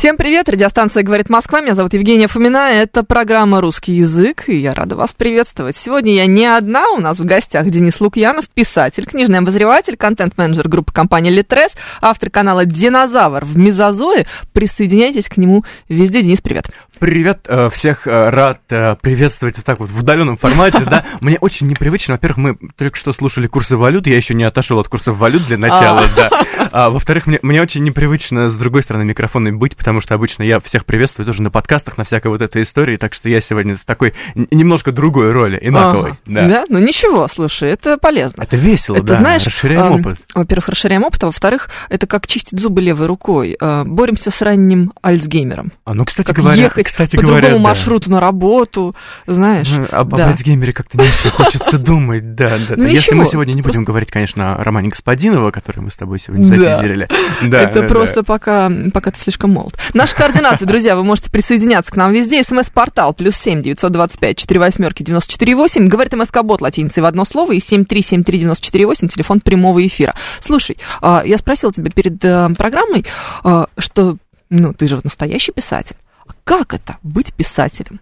Всем привет, радиостанция «Говорит Москва», меня зовут Евгения Фомина, это программа «Русский язык», и я рада вас приветствовать. Сегодня я не одна, у нас в гостях Денис Лукьянов, писатель, книжный обозреватель, контент-менеджер группы компании «Литрес», автор канала «Динозавр» в Мезозое. Присоединяйтесь к нему везде. Денис, привет. Привет, э, всех э, рад э, приветствовать вот так вот в удаленном формате, да. Мне очень непривычно, во-первых, мы только что слушали курсы валют, я еще не отошел от курсов валют для начала, а. да. А, во-вторых, мне, мне очень непривычно с другой стороны микрофона быть, потому что обычно я всех приветствую тоже на подкастах, на всякой вот этой истории, так что я сегодня в такой немножко другой роли, инаковой. Да. да, ну ничего, слушай, это полезно. Это весело, это, да, знаешь, расширяем э, опыт. Во-первых, расширяем опыт, а во-вторых, это как чистить зубы левой рукой. Боремся с ранним Альцгеймером. А ну, кстати как говоря, ехать кстати по говоря, другому да. маршруту на работу, знаешь. Ну, об, да. об Альцгеймере как-то не очень хочется думать, да, да. Ну, Если мы сегодня не будем говорить, конечно, о романе Господинова, который мы с тобой сегодня. Да, это просто пока, пока ты слишком молод. Наши координаты, друзья, вы можете присоединяться к нам везде. СМС-портал плюс семь девятьсот двадцать пять четыре восьмерки девяносто четыре восемь. Говорит МСК-бот латиницей в одно слово и семь три семь три девяносто четыре восемь. Телефон прямого эфира. Слушай, а, я спросила тебя перед э, программой, а, что, ну, ты же настоящий писатель. Как это быть писателем?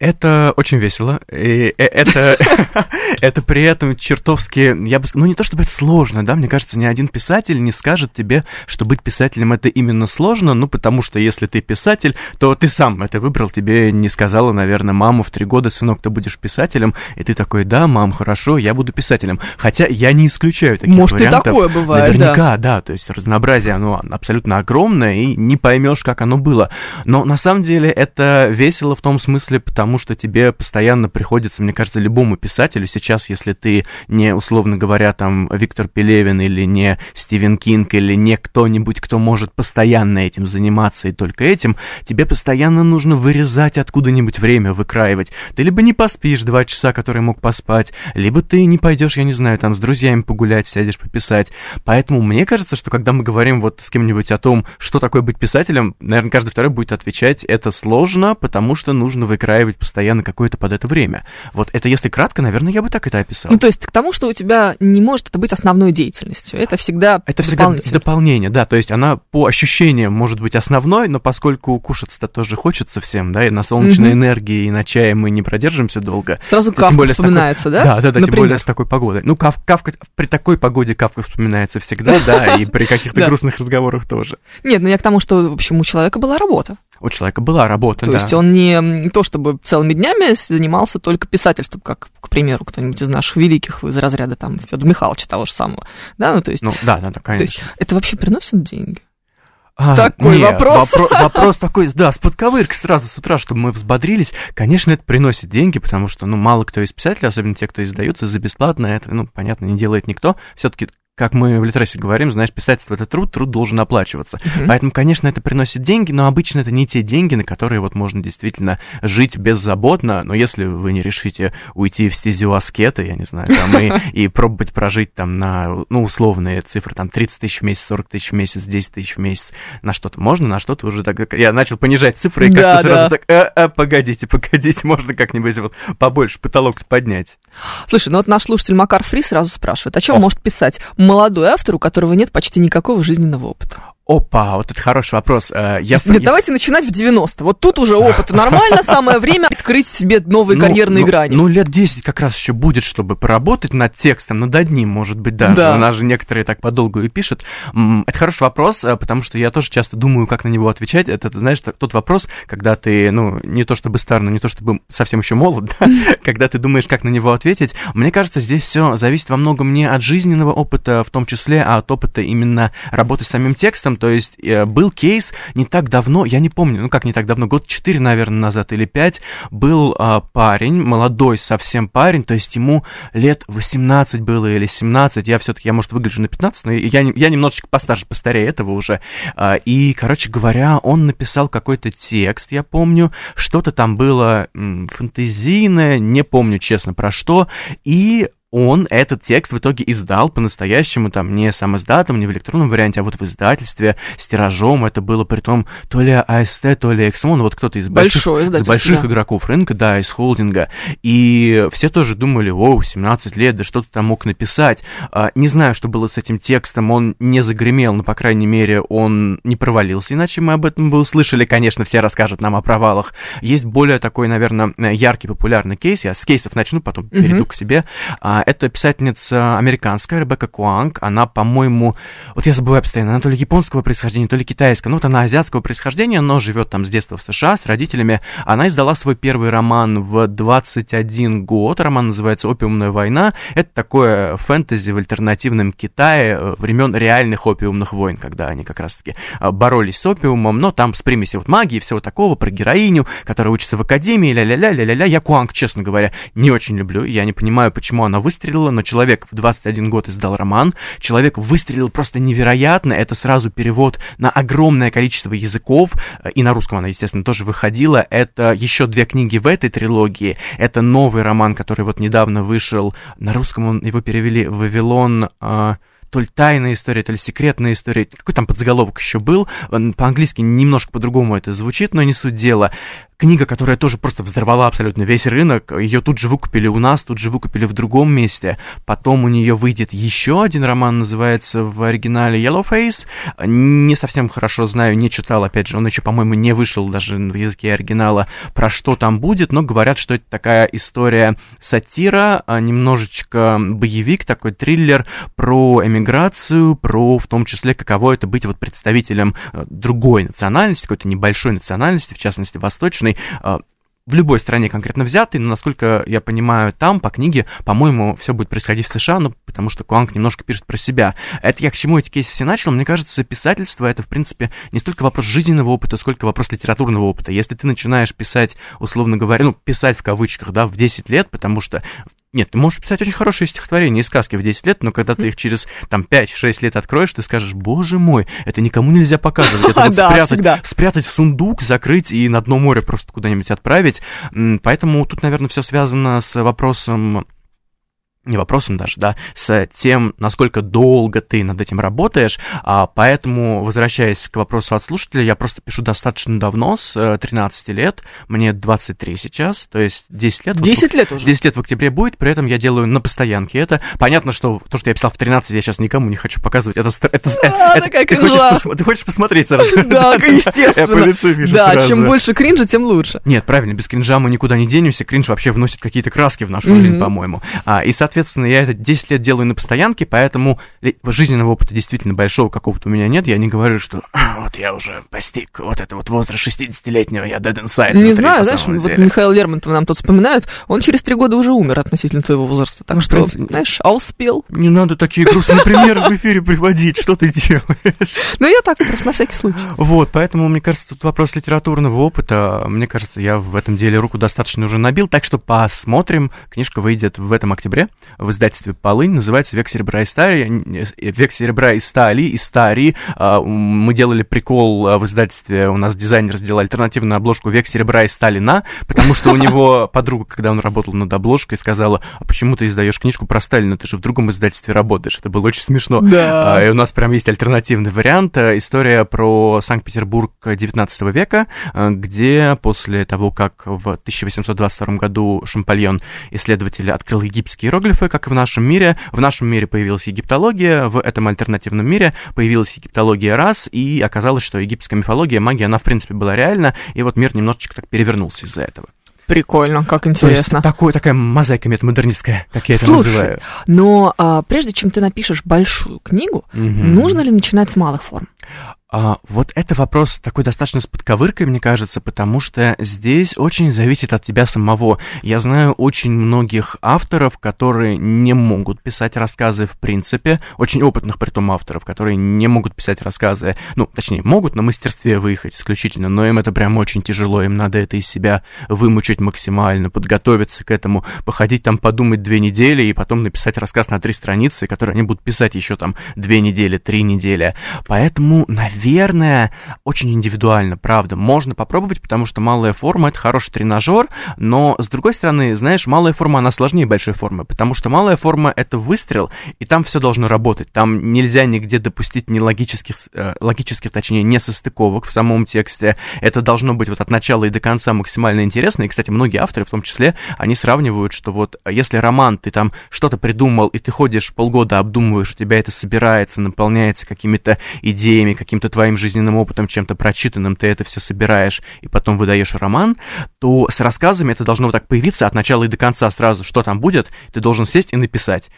Это очень весело. И э- это, это при этом чертовски, я бы сказал, ну не то чтобы это сложно, да, мне кажется, ни один писатель не скажет тебе, что быть писателем это именно сложно, ну потому что если ты писатель, то ты сам это выбрал, тебе не сказала, наверное, мама в три года, сынок, ты будешь писателем, и ты такой, да, мам, хорошо, я буду писателем. Хотя я не исключаю таких Может, и вариантов. такое бывает, да. Наверняка, да, то есть разнообразие, оно абсолютно огромное, и не поймешь, как оно было. Но на самом деле это весело в том смысле, потому что тебе постоянно приходится, мне кажется, любому писателю сейчас, если ты не, условно говоря, там, Виктор Пелевин или не Стивен Кинг или не кто-нибудь, кто может постоянно этим заниматься и только этим, тебе постоянно нужно вырезать откуда-нибудь время, выкраивать. Ты либо не поспишь два часа, которые мог поспать, либо ты не пойдешь, я не знаю, там, с друзьями погулять, сядешь пописать. Поэтому мне кажется, что когда мы говорим вот с кем-нибудь о том, что такое быть писателем, наверное, каждый второй будет отвечать, это сложно, потому что нужно выкраивать постоянно какое-то под это время. Вот это если кратко, наверное, я бы так это описал. Ну, то есть к тому, что у тебя не может это быть основной деятельностью. Это всегда Это всегда дополнение, да, то есть она по ощущениям может быть основной, но поскольку кушаться-то тоже хочется всем, да, и на солнечной Мгм. энергии, и на чае мы не продержимся долго. Сразу Кавка тем более с такой- вспоминается, да? Да, да, да, тем более с такой погодой. Ну, Кав, Кавка, при такой погоде Кавка вспоминается всегда, да, и при каких-то грустных разговорах тоже. Нет, ну я к тому, что, в общем, у человека была работа. У человека была работа, То да. есть он не то, чтобы целыми днями занимался только писательством, как, к примеру, кто-нибудь из наших великих из разряда там Федора Михайловича того же самого. Да, ну то есть, Ну, да, да, да, то конечно. есть это вообще приносит деньги? А, Такой не, вопрос. вопро- вопрос такой, да, с подковыркой сразу с утра, чтобы мы взбодрились. Конечно, это приносит деньги, потому что, ну, мало кто из писателей, особенно те, кто издаются за бесплатно, это, ну, понятно, не делает никто. Все-таки как мы в Литресе говорим, знаешь, писательство — это труд, труд должен оплачиваться. Мгм. Поэтому, конечно, это приносит деньги, но обычно это не те деньги, на которые вот можно действительно жить беззаботно. Но если вы не решите уйти в стезю аскета, я не знаю, там, и, и пробовать прожить там на, ну, условные цифры, там, 30 тысяч в месяц, 40 тысяч в месяц, 10 тысяч в месяц, на что-то можно, на что-то уже так... Я начал понижать цифры, и Да, как-то сразу да. так, «А, а, погодите, погодите, можно как-нибудь вот побольше потолок поднять. Слушай, ну вот наш слушатель Макар Фри сразу спрашивает, о чем О. может писать молодой автор, у которого нет почти никакого жизненного опыта? Опа, вот это хороший вопрос. Э, Я, Нет, я- давайте начинать в 90 Вот тут уже опыт нормально, самое время открыть себе новые Ну, карьерные ну, грани. Ну, лет 10 как раз еще будет, чтобы поработать над текстом, над одним, может быть, даже. Да. У нас же некоторые так подолгу и пишут. Это хороший вопрос, э, потому что я тоже часто думаю, как на него отвечать. Это, знаешь, тот вопрос, когда ты, ну, не то чтобы стар, но не то чтобы совсем еще молод, да, когда ты думаешь, как на него ответить. Мне кажется, здесь все зависит во многом не от жизненного опыта, в том числе, а от опыта именно работы с самим текстом. То есть э, был кейс не так давно, я не помню, ну как не так давно, год 4, наверное, назад или 5, был а, парень, молодой совсем парень, то есть ему лет 18 было или 17, я все-таки, я, может, выгляжу на 15, но я, я немножечко постарше, постарее этого уже. А, и, короче говоря, он написал какой-то текст, я помню, что-то там было м, фантазийное, не помню, честно, про что, и он этот текст в итоге издал по-настоящему, там, не сам издатом, не в электронном варианте, а вот в издательстве, с тиражом, это было при том то ли АСТ, то ли Эксмон, ну вот кто-то из больших, из больших да. игроков рынка, да, из холдинга, и все тоже думали, о, 17 лет, да что ты там мог написать, а, не знаю, что было с этим текстом, он не загремел, но, по крайней мере, он не провалился, иначе мы об этом бы услышали, конечно, все расскажут нам о провалах. Есть более такой, наверное, яркий, популярный кейс, я с кейсов начну, потом перейду mm-hmm. к себе, а, это писательница американская, Ребекка Куанг. Она, по-моему, вот я забываю постоянно, она то ли японского происхождения, то ли китайского. Ну, вот она азиатского происхождения, но живет там с детства в США с родителями. Она издала свой первый роман в 21 год. Роман называется «Опиумная война». Это такое фэнтези в альтернативном Китае э, времен реальных опиумных войн, когда они как раз-таки э, боролись с опиумом, но там с примесью вот магии и всего такого, про героиню, которая учится в академии, ля-ля-ля, ля-ля-ля. Я Куанг, честно говоря, не очень люблю. Я не понимаю, почему она выстрелила, но человек в 21 год издал роман, человек выстрелил просто невероятно, это сразу перевод на огромное количество языков, э, и на русском она, естественно, тоже выходила, это еще две книги в этой трилогии, это новый роман, который вот недавно вышел, на русском он, его перевели «Вавилон», э, то ли тайная история, то ли секретная история, какой там подзаголовок еще был, по-английски немножко по-другому это звучит, но не суть дела книга, которая тоже просто взорвала абсолютно весь рынок. Ее тут же выкупили у нас, тут же выкупили в другом месте. Потом у нее выйдет еще один роман, называется в оригинале Yellow Face. Не совсем хорошо знаю, не читал, опять же, он еще, по-моему, не вышел даже в языке оригинала, про что там будет, но говорят, что это такая история сатира, а немножечко боевик, такой триллер про эмиграцию, про в том числе, каково это быть вот представителем э, другой национальности, какой-то небольшой национальности, в частности, восточной, популярный а, в любой стране конкретно взятый, но, насколько я понимаю, там по книге, по-моему, все будет происходить в США, ну, потому что Куанг немножко пишет про себя. Это я к чему эти кейсы все начал? Мне кажется, писательство — это, в принципе, не столько вопрос жизненного опыта, сколько вопрос литературного опыта. Если ты начинаешь писать, условно говоря, ну, писать в кавычках, да, в 10 лет, потому что нет, ты можешь писать очень хорошие стихотворения и сказки в 10 лет, но когда ты их через там 5-6 лет откроешь, ты скажешь, боже мой, это никому нельзя показывать. Это вот спрятать, спрятать в сундук, закрыть и на дно моря просто куда-нибудь отправить. Поэтому тут, наверное, все связано с вопросом не вопросом даже, да, с тем, насколько долго ты над этим работаешь, а, поэтому, возвращаясь к вопросу от слушателя, я просто пишу достаточно давно, с 13 э, лет, мне 23 сейчас, то есть 10 лет. 10 лет уже? 10 лет в октябре будет, при этом я делаю на постоянке это. Понятно, что то, что я писал в 13, я сейчас никому не хочу показывать, это... это, а, это ты, хочешь, ты хочешь посмотреть сразу? Да, естественно. Да, чем больше кринжа, тем лучше. Нет, правильно, без кринжа мы никуда не денемся, кринж вообще вносит какие-то краски в нашу жизнь, по-моему. А, и, соответственно, соответственно, я это 10 лет делаю на постоянке, поэтому жизненного опыта действительно большого какого-то у меня нет. Я не говорю, что «А, вот я уже постиг вот это вот возраст 60-летнего, я dead inside. Не знаю, знаешь, вот Михаил Лермонтов нам тут вспоминает, он через три года уже умер относительно твоего возраста, так ну, что, принципе, знаешь, а успел. Не надо такие грустные примеры в эфире приводить, что ты делаешь? Ну, я так, просто на всякий случай. Вот, поэтому, мне кажется, тут вопрос литературного опыта, мне кажется, я в этом деле руку достаточно уже набил, так что посмотрим, книжка выйдет в этом октябре, в издательстве «Полынь», называется «Век серебра и стали». «Век серебра и стали», и «Стари». А, мы делали прикол а, в издательстве, у нас дизайнер сделал альтернативную обложку «Век серебра и Сталина», потому что у него подруга, когда он работал над обложкой, сказала, а почему ты издаешь книжку про Сталина, ты же в другом издательстве работаешь. Это было очень смешно. Да. И у нас прям есть альтернативный вариант. История про Санкт-Петербург 19 века, где после того, как в 1822 году Шампальон, исследователь, открыл египетские иероглифы, как и в нашем мире. В нашем мире появилась египтология, в этом альтернативном мире появилась египтология раз, и оказалось, что египетская мифология, магия, она в принципе была реальна, и вот мир немножечко так перевернулся из-за этого. Прикольно, как интересно. То есть такой, такая мозаика метамодернистская, как я Слушай, это называю. но а, прежде чем ты напишешь большую книгу, угу. нужно ли начинать с малых форм? А, вот это вопрос такой достаточно с подковыркой, мне кажется, потому что здесь очень зависит от тебя самого. Я знаю очень многих авторов, которые не могут писать рассказы в принципе, очень опытных при том авторов, которые не могут писать рассказы, ну, точнее, могут на мастерстве выехать исключительно, но им это прям очень тяжело, им надо это из себя вымучить максимально, подготовиться к этому, походить там, подумать две недели и потом написать рассказ на три страницы, который они будут писать еще там две недели, три недели. Поэтому, наверное, наверное, очень индивидуально, правда. Можно попробовать, потому что малая форма — это хороший тренажер, но, с другой стороны, знаешь, малая форма, она сложнее большой формы, потому что малая форма — это выстрел, и там все должно работать. Там нельзя нигде допустить нелогических, э, логических, точнее, несостыковок в самом тексте. Это должно быть вот от начала и до конца максимально интересно. И, кстати, многие авторы, в том числе, они сравнивают, что вот если роман, ты там что-то придумал, и ты ходишь полгода, обдумываешь, у тебя это собирается, наполняется какими-то идеями, каким-то твоим жизненным опытом, чем-то прочитанным, ты это все собираешь и потом выдаешь роман, то с рассказами это должно вот так появиться от начала и до конца сразу, что там будет, ты должен сесть и написать.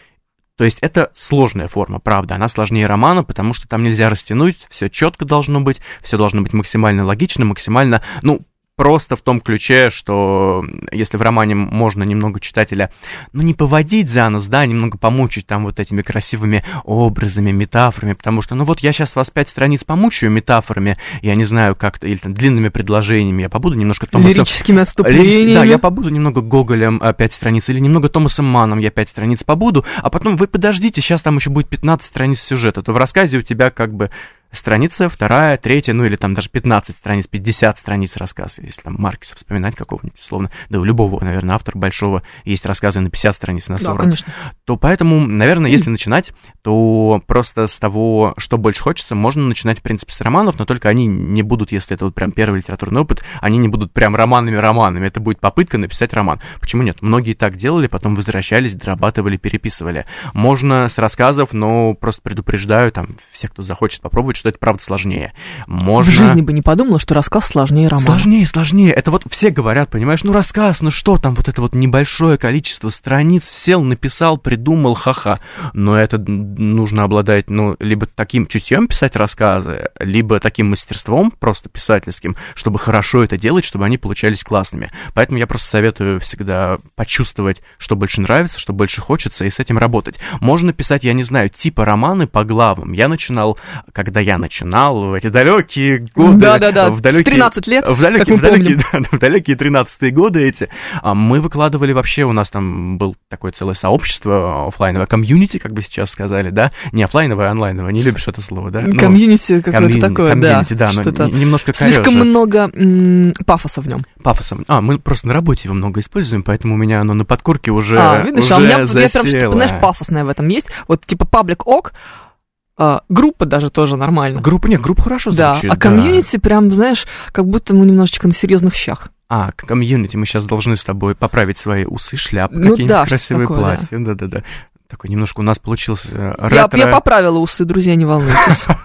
То есть это сложная форма, правда, она сложнее романа, потому что там нельзя растянуть, все четко должно быть, все должно быть максимально логично, максимально, ну, просто в том ключе, что если в романе можно немного читателя, ну, не поводить за нос, да, немного помучить там вот этими красивыми образами, метафорами, потому что, ну, вот я сейчас вас пять страниц помучаю метафорами, я не знаю, как-то, или там длинными предложениями, я побуду немножко Томасом... Лирическими отступлениями. Да, я побуду немного Гоголем а, пять страниц, или немного Томасом Маном я пять страниц побуду, а потом вы подождите, сейчас там еще будет 15 страниц сюжета, то в рассказе у тебя как бы страница, вторая, третья, ну или там даже 15 страниц, 50 страниц рассказа, если там Маркеса вспоминать какого-нибудь, условно, да у любого, наверное, автора большого есть рассказы на 50 страниц, на 40. Да, конечно. То поэтому, наверное, если начинать, то просто с того, что больше хочется, можно начинать, в принципе, с романов, но только они не будут, если это вот прям первый литературный опыт, они не будут прям романами-романами, это будет попытка написать роман. Почему нет? Многие так делали, потом возвращались, дорабатывали, переписывали. Можно с рассказов, но просто предупреждаю, там, все, кто захочет попробовать, что это правда сложнее. Можно... В жизни бы не подумала, что рассказ сложнее романа. Сложнее, сложнее. Это вот все говорят, понимаешь, ну рассказ, ну что там, вот это вот небольшое количество страниц, сел, написал, придумал, ха-ха. Но это нужно обладать, ну, либо таким чутьем писать рассказы, либо таким мастерством просто писательским, чтобы хорошо это делать, чтобы они получались классными. Поэтому я просто советую всегда почувствовать, что больше нравится, что больше хочется, и с этим работать. Можно писать, я не знаю, типа романы по главам. Я начинал, когда я я начинал в эти далекие годы. Да-да-да, в, далекие, в 13 лет, в далекие, в далекие, да, в далекие 13-е годы эти. А мы выкладывали вообще, у нас там был такое целое сообщество, офлайновое комьюнити, как бы сейчас сказали, да? Не офлайновое, а онлайновое, не любишь это слово, да? Ну, комьюнити какое-то такое, комьюнити, да. да, но немножко корёжит. Слишком много м- пафоса в нем. Пафоса. А, мы просто на работе его много используем, поэтому у меня оно на подкорке уже А, видишь, уже а у меня, засело. я прям что-то, знаешь, пафосное в этом есть. Вот типа паблик ок, а, группа даже тоже нормально. Группа, нет, группа хорошо да, звучит. А комьюнити прям, знаешь, как будто мы немножечко на серьезных щах. А, комьюнити, мы сейчас должны с тобой поправить свои усы, шляпы, Ну какие-нибудь да, красивые такое, платья. Да-да-да. Такой немножко у нас получился э, Я, ретро... я поправила усы, друзья, не волнуйтесь.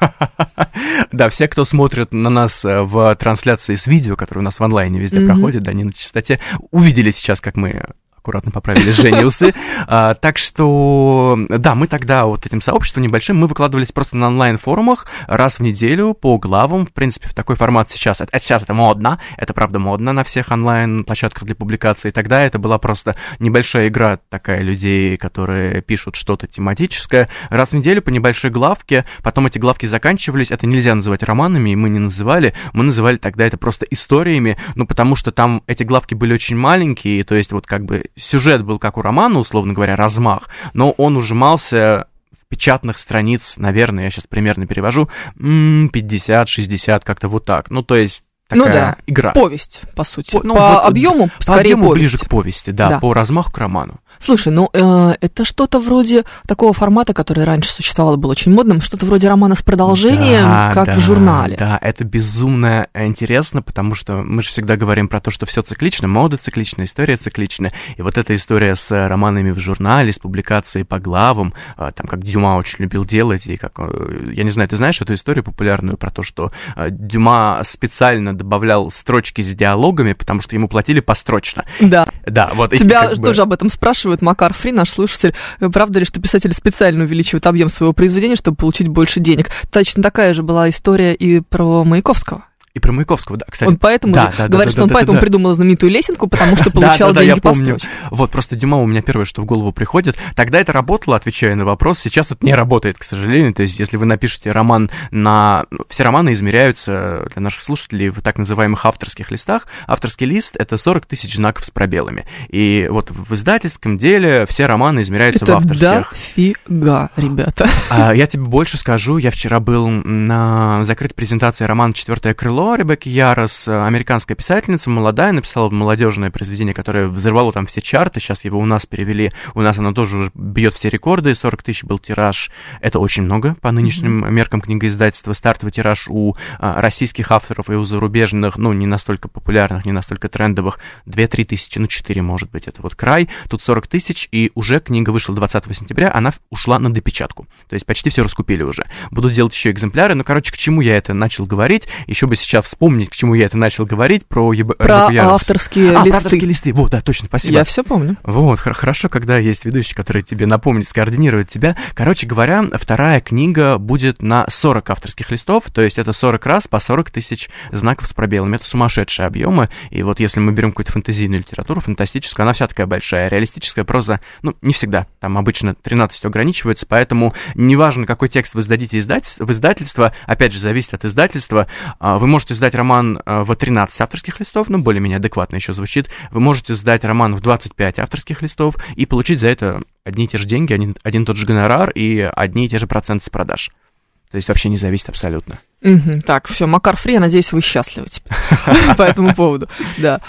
Да, все, кто смотрит на нас э, в трансляции с видео, которое у нас в онлайне везде проходит, да, не на частоте, увидели сейчас, как мы аккуратно поправили Жене усы. А, так что, да, мы тогда вот этим сообществом небольшим, мы выкладывались просто на онлайн-форумах раз в неделю по главам. В принципе, в такой формат сейчас, это, сейчас это модно, это правда модно на всех онлайн-площадках для публикации. Тогда это была просто небольшая игра такая людей, которые пишут что-то тематическое. Раз в неделю по небольшой главке, потом эти главки заканчивались, это нельзя называть романами, и мы не называли, мы называли тогда это просто историями, ну, потому что там эти главки были очень маленькие, то есть вот как бы сюжет был как у романа, условно говоря, размах, но он ужимался в печатных страниц, наверное, я сейчас примерно перевожу, м, 50-60, как-то вот так. Ну, то есть Ну такая да, игра. Повесть, по сути. По- ну, по вот, объему, По скорее, объему повесть. ближе к повести, да, Да. по размаху к роману. Слушай, ну э, это что-то вроде такого формата, который раньше существовал, был очень модным, что-то вроде романа с продолжением, Да, как да, в журнале. Да, это безумно интересно, потому что мы же всегда говорим про то, что все циклично, мода циклична, история циклична. И вот эта история с э, романами в журнале, с публикацией по главам, э, там как Дюма очень любил делать, и как, э, я не знаю, ты знаешь эту историю популярную про то, что Дюма специально добавлял строчки с диалогами, потому что ему платили построчно. Да. Да, вот. Тебя как бы- тоже об этом спрашивали, спрашивает Макар Фри, наш слушатель, правда ли, что писатели специально увеличивают объем своего произведения, чтобы получить больше денег? Точно такая же была история и про Маяковского. И про Маяковского, да, кстати. Он поэтому да, да, говорит, да, что он поэтому придумал знаменитую лесенку, потому что получал деньги я по помню. Вот, просто Дюма у меня первое, что в голову приходит. Тогда это работало, отвечая на вопрос, сейчас это не работает, к сожалению. То есть, если вы напишете роман на... Все романы измеряются для наших слушателей в так называемых авторских листах. Авторский лист — это 40 тысяч знаков с пробелами. И вот в издательском деле все романы измеряются Это в авторских. дофига, ребята. А, Я тебе больше скажу, я вчера был на закрытой презентации романа «Четвертое крыло» Ребекки Ярос, американская писательница, молодая, написала молодежное произведение, которое взорвало там все чарты, сейчас его у нас перевели, у нас оно тоже бьет все рекорды, 40 тысяч был тираж, это очень много по нынешним меркам книгоиздательства, стартовый тираж у а, российских авторов и у зарубежных, ну, не настолько популярных, не настолько трендовых, 2-3 тысячи, ну, 4, может быть, это вот край, тут 40 тысяч, и уже книга вышла 20 сентября, она ушла на допечатку, то есть почти все раскупили уже. Буду делать еще экземпляры, но, короче, к чему я это начал говорить, еще бы сейчас вспомнить, к чему я это начал говорить, про, еб... Про авторские а, листы. про авторские листы, вот, да, точно, спасибо. Я все помню. Вот, хор- хорошо, когда есть ведущий, который тебе напомнит, скоординирует тебя. Короче говоря, вторая книга будет на 40 авторских листов, то есть это 40 раз по 40 тысяч знаков с пробелами. Это сумасшедшие объемы, и вот если мы берем какую-то фэнтезийную литературу, фантастическую, она вся такая большая. Реалистическая проза, ну, не всегда, там обычно 13 ограничивается, поэтому неважно, какой текст вы сдадите издать, в издательство, опять же, зависит от издательства, а, вы можете сдать роман а, в 13 авторских листов, ну, более-менее адекватно еще звучит, вы можете сдать роман в 25 авторских листов и получить за это одни и те же деньги, один, один тот же гонорар и одни и те же проценты с продаж. То есть вообще не зависит абсолютно. Так, все, Макар Фри, я надеюсь, вы счастливы теперь по этому поводу. Да.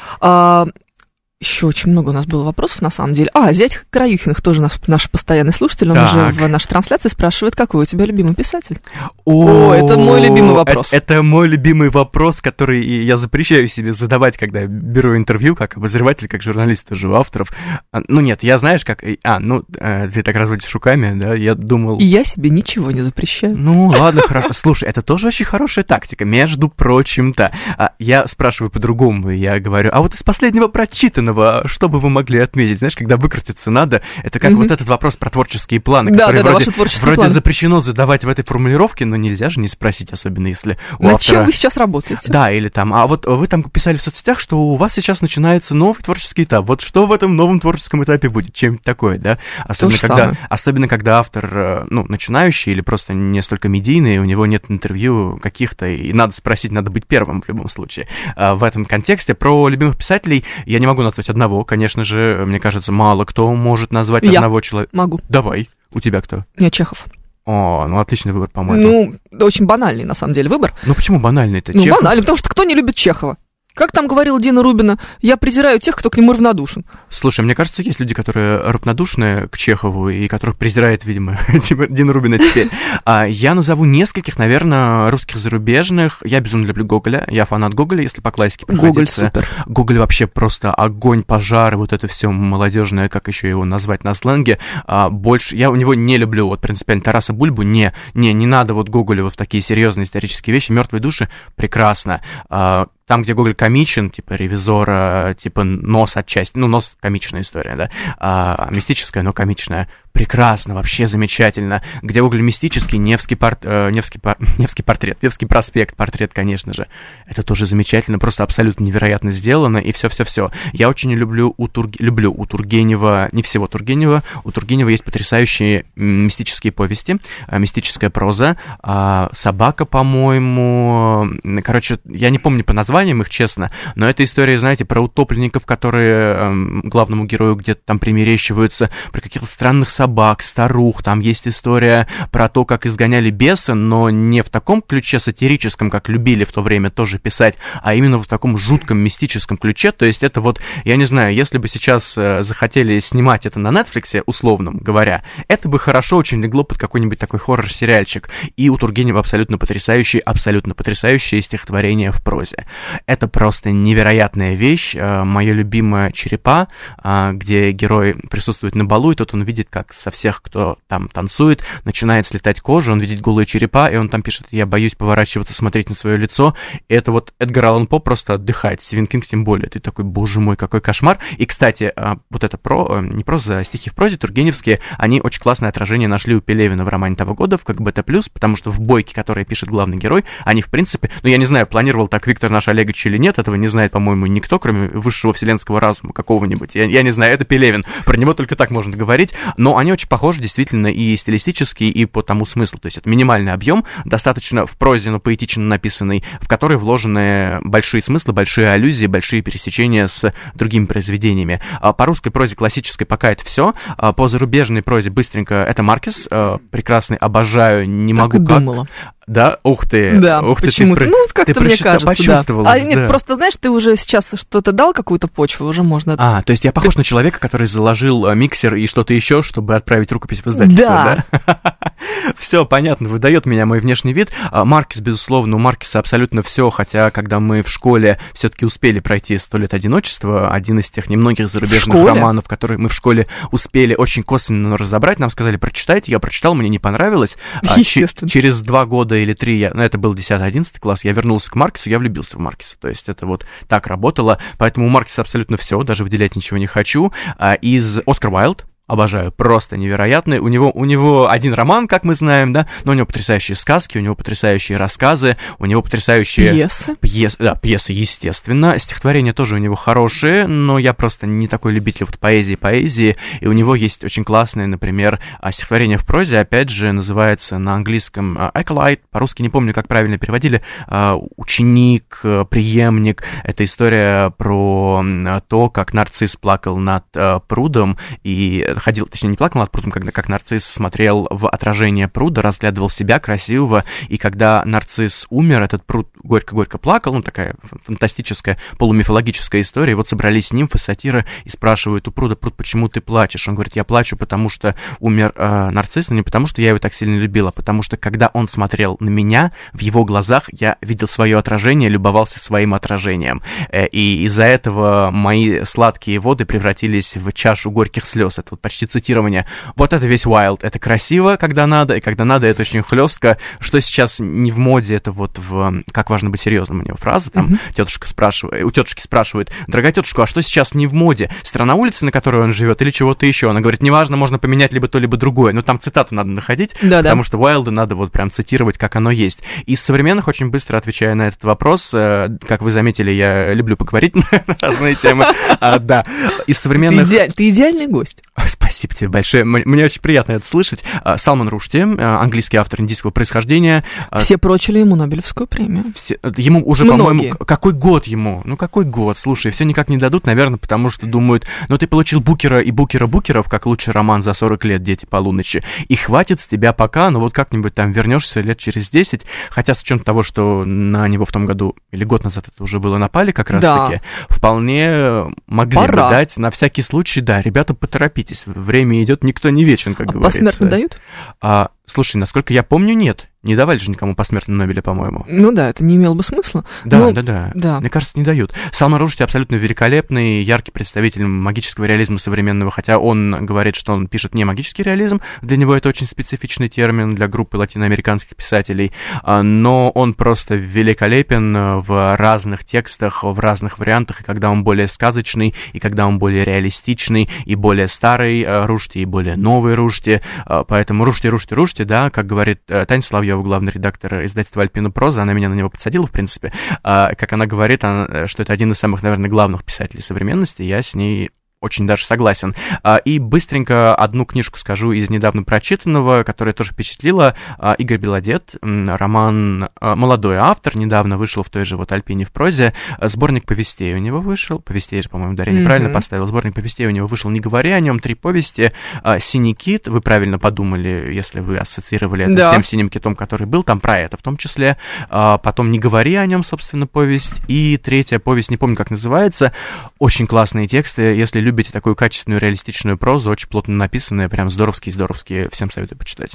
Еще очень много у нас было вопросов, на самом деле. А, зять Краюхиных тоже наш, наш постоянный слушатель. Он Так. уже в нашей трансляции спрашивает, какой у тебя любимый писатель? О, это мой любимый вопрос. Это, это мой любимый вопрос, который я запрещаю себе задавать, когда беру интервью, как обозреватель, как журналист, тоже у авторов. А, Ну нет, я знаешь, как... А, ну, э, ты так разводишь руками, да, я думал... И я себе ничего не запрещаю. Ну, ладно, хорошо. Слушай, это тоже очень хорошая тактика, между прочим-то. А, я спрашиваю по-другому, я говорю, а вот из последнего прочитанного, что бы вы могли отметить? Знаешь, когда выкрутиться надо, это как Мгм. вот этот вопрос про творческие планы, Да, которые да, да, вроде, творческие вроде планы. запрещено задавать в этой формулировке, но нельзя же не спросить, особенно если у Над автора... чем вы сейчас работаете? Да, или там, а вот вы там писали в соцсетях, что у вас сейчас начинается новый творческий этап. Вот что в этом новом творческом этапе будет? Чем-нибудь такое, да? Особенно когда, самое. особенно когда автор, э, ну, начинающий или просто не столько медийный, у него нет интервью каких-то, и надо спросить, надо быть первым в любом случае. А в этом контексте про любимых писателей я не могу назвать одного, конечно же, мне кажется, мало кто может назвать Я. одного человека. Могу. Давай, у тебя кто? Я Чехов. О, ну отличный выбор, по-моему. Ну, очень банальный, на самом деле, выбор. Ну, почему банальный-то? Ну, Чехов? банальный, потому что кто не любит Чехова? Как там говорила Дина Рубина, я презираю тех, кто к нему равнодушен. Слушай, мне кажется, есть люди, которые равнодушны к Чехову и которых презирает, видимо, Дина Рубина теперь. А я назову нескольких, наверное, русских зарубежных. Я безумно люблю Гоголя. Я фанат Гоголя, если по классике Гоголь супер. Гоголь вообще просто огонь, пожар, вот это все молодежное, как еще его назвать на сленге. А, больше я у него не люблю, вот принципиально Тараса Бульбу, не, не, не надо вот Гоголю вот в такие серьезные исторические вещи. Мертвые души прекрасно. А, там, где Гоголь комичен, типа ревизора, типа нос отчасти, ну, нос комичная история, да, а, мистическая, но комичная, прекрасно, вообще замечательно. Где Гоголь мистический, Невский, пор- э, Невский, пор- Невский портрет, Невский проспект, портрет, конечно же, это тоже замечательно, просто абсолютно невероятно сделано, и все-все-все. Я очень люблю у, Тург... люблю у Тургенева, не всего Тургенева, у Тургенева есть потрясающие мистические повести, э, мистическая проза, а, «Собака», по-моему, короче, я не помню по названиям их, честно, но это история, знаете, про утопленников, которые эм, главному герою где-то там примерещиваются, про каких-то странных собак, старух, там есть история про то, как изгоняли беса, но не в таком ключе сатирическом, как любили в то время тоже писать, а именно в таком жутком мистическом ключе, то есть это вот, я не знаю, если бы сейчас э, захотели снимать это на Netflix, условно говоря, это бы хорошо очень легло под какой-нибудь такой хоррор-сериальчик, и у Тургенева абсолютно потрясающие, абсолютно потрясающие стихотворения в прозе. Это просто невероятная вещь, мое любимое «Черепа», а, где герой присутствует на балу, и тут он видит, как как со всех, кто там танцует, начинает слетать кожа, он видит голые черепа, и он там пишет, я боюсь поворачиваться, смотреть на свое лицо. И это вот Эдгар Аллан По просто отдыхает, Стивен Кинг тем более. Ты такой, боже мой, какой кошмар. И, кстати, а, вот это про, э, не проза, а стихи в прозе тургеневские, они очень классное отражение нашли у Пелевина в романе того года, в как бета плюс, потому что в бойке, которые пишет главный герой, они, в принципе, ну, я не знаю, планировал так Виктор наш Олегович или нет, этого не знает, по-моему, никто, кроме высшего вселенского разума какого-нибудь. Я, я не знаю, это Пелевин, про него только так можно говорить, но они очень похожи действительно и стилистически, и по тому смыслу. То есть это минимальный объем, достаточно в прозе, но поэтично написанный, в который вложены большие смыслы, большие аллюзии, большие пересечения с другими произведениями. А по русской прозе классической пока это все. А по зарубежной прозе быстренько это Маркес, э, прекрасный, обожаю, не так могу как. думала. Да, ух ты. Да, ух ты, почему-то. ты, ну, вот как-то ты мне кажется, почувствовала, да. А нет, да. просто, знаешь, ты уже сейчас что-то дал, какую-то почву, уже можно... А, то есть я похож на человека, который заложил э, миксер и что-то еще, чтобы отправить рукопись в издательство, да? Все, понятно, выдает меня мой внешний вид. А, Маркис, безусловно, у Маркиса абсолютно все, хотя, когда мы в школе все-таки успели пройти «Сто лет одиночества», один из тех немногих зарубежных романов, которые мы в школе успели очень косвенно разобрать, нам сказали, прочитайте, я прочитал, мне не понравилось. А, Естественно. через два года или три, я, ну, это был 10-11 класс, я вернулся к Маркису, я влюбился в Маркиса. То есть это вот так работало. Поэтому у Маркиса абсолютно все, даже выделять ничего не хочу. А, из Оскар Уайлд, Обожаю, просто невероятный. У него, у него один роман, как мы знаем, да, но у него потрясающие сказки, у него потрясающие рассказы, у него потрясающие... Пьесы. Пьес, да, пьесы, естественно. Стихотворения тоже у него хорошие, но я просто не такой любитель вот поэзии, поэзии. И у него есть очень классное, например, а, стихотворение в прозе, опять же, называется на английском а, acolyte, по-русски не помню, как правильно переводили, а, ученик, преемник. Это история про то, как нарцисс плакал над прудом и ходил, точнее, не плакал над прудом, когда как нарцисс смотрел в отражение пруда, разглядывал себя красивого, и когда нарцисс умер, этот пруд горько-горько плакал, ну, такая фантастическая полумифологическая история, вот собрались нимфы, сатиры, и спрашивают у пруда, пруд, почему ты плачешь? Он говорит, я плачу, потому что умер э, нарцисс, но не потому, что я его так сильно любила, потому что, когда он смотрел на меня, в его глазах я видел свое отражение, любовался своим отражением, Э, и из-за этого мои сладкие воды превратились в чашу горьких слез. Это вот почти цитирование. Вот это весь Wild. Это красиво, когда надо, и когда надо, это очень хлестко. Что сейчас не в моде, это вот в «Как важно быть серьезным» у него фраза, там тетушка спрашивает, у тетушки спрашивает, дорогая тетушка, а что сейчас не в моде? Страна улицы, на которой он живет, или чего-то еще? Она говорит, неважно, можно поменять либо то, либо другое. Ну, там цитату надо находить, Да-да. потому что Уайлда надо вот прям цитировать, как оно есть. Из современных, очень быстро отвечая на этот вопрос, э, как вы заметили, я люблю поговорить на разные темы. А, Да, из современных... ты идеальный гость. Спасибо тебе большое. Мне очень приятно это слышать. А, Салман Рушти, э, английский автор индийского происхождения. А, Все прочили ему Нобелевскую премию. все- э, ему уже, по-моему, какой год ему? Ну, какой год? Слушай, все никак не дадут, наверное, потому что думают, ну, ты получил Букера и Букера Букеров, как лучший роман за 40 лет «Дети полуночи», и хватит с тебя пока, ну, вот как-нибудь там вернешься лет через 10, хотя с учетом того, что на него в том году, или год назад это уже было, напали как раз-таки, вполне могли Пора. бы дать, на всякий случай, да, ребята, поторопитесь, время идет, никто не вечен, как А говорится. посмертно дают? А, слушай, насколько я помню, нет. Не давали же никому посмертно Нобеля, по-моему. Ну да, это не имело бы смысла. Да, Ну, да, да, да. Мне кажется, не дают. Салман Рушди абсолютно великолепный, яркий представитель магического реализма современного, хотя он говорит, что он пишет не магический реализм, для него это очень специфичный термин для группы латиноамериканских писателей, а, но он просто великолепен э, в разных текстах, в разных вариантах, и когда он более сказочный, и когда он более реалистичный, и более старый э, Рушди, и более новый Рушди, А, поэтому Рушди, Рушди, Рушди, да, как говорит э, Таня Соловьева, главный редактор издательства Альпина Проза, она меня на него подсадила, в принципе, а, как она говорит, она, э, что это один из самых, наверное, главных писателей современности, я с ней очень даже согласен. А, И быстренько одну книжку скажу из недавно прочитанного, которая тоже впечатлила. А, Игорь Белодед, м, роман а, «Молодой автор», недавно вышел в той же вот «Альпине в прозе». Сборник повестей у него вышел. Повестей же, по-моему, Дарья неправильно Мгм. поставила. Сборник повестей у него вышел «Не говори о нем», три повести. «Синий кит», вы правильно подумали, если вы ассоциировали это Да. с тем синим китом, который был, там про это в том числе. Потом «Не говори о нем», собственно, повесть. И третья повесть, не помню, как называется. Очень классные тексты. Если любите такую качественную реалистичную прозу, очень плотно написанная, прям здоровские-здоровские, всем советую почитать.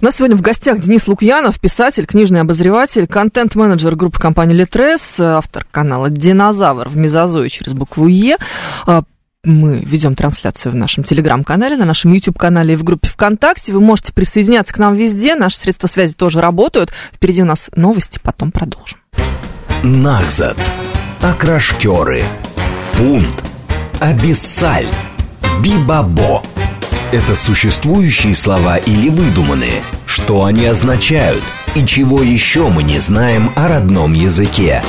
У нас сегодня в гостях Денис Лукьянов, писатель, книжный обозреватель, контент-менеджер группы компании Литрес, автор канала «Динозавр» в Мезозое через букву «Е». А, мы ведем трансляцию в нашем телеграм-канале, на нашем YouTube-канале и в группе ВКонтакте. Вы можете присоединяться к нам везде. Наши средства связи тоже работают. Впереди у нас новости, потом продолжим. Нахзат. Окрашкеры. Пункт. Абиссаль. Бибабо. Это существующие слова или выдуманные? Что они означают? И чего еще мы не знаем о родном языке?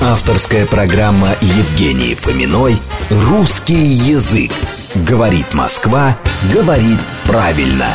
Авторская программа Евгении Фоминой «Русский язык». Говорит Москва, говорит правильно.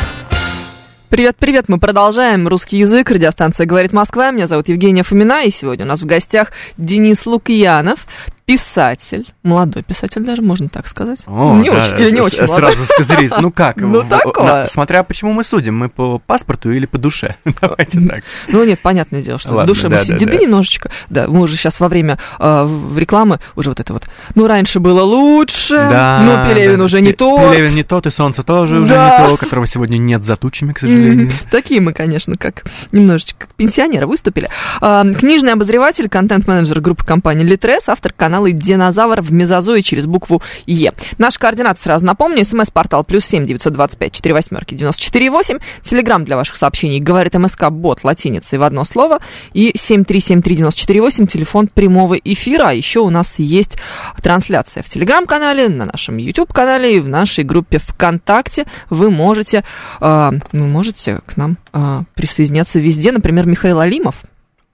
Привет-привет, мы продолжаем русский язык, радиостанция «Говорит Москва». Меня зовут Евгения Фомина, и сегодня у нас в гостях Денис Лукьянов, писатель, молодой писатель даже, можно так сказать. О, не да, очень, или не очень молодой. Сразу сказались. Ну как? Ну такое. Смотря почему мы судим, мы по паспорту или по душе? Давайте так. Ну нет, понятное дело, что в душе мы все деды немножечко. Да, мы уже сейчас во время а, рекламы уже вот это вот. Ну раньше было лучше, но Пелевин уже не тот. Пелевин не тот, и солнце тоже уже не то, которого сегодня нет за тучами, к сожалению. Такие мы, конечно, как немножечко пенсионеры выступили. А, книжный обозреватель, контент-менеджер группы компании Литрес, автор канала каналы «Динозавр» в мезозое через букву «Е». Наш координаты сразу напомню. СМС-портал плюс семь девятьсот двадцать пять четыре восьмерки девяносто четыре восемь. Телеграмм для ваших сообщений говорит МСК бот латиницей в одно слово. И семь три семь три девяносто четыре восемь. Телефон прямого эфира. А еще у нас есть трансляция в Телеграм-канале, на нашем YouTube-канале и в нашей группе ВКонтакте. Вы можете, э, ну, можете к нам э, присоединяться везде. Например, Михаил Алимов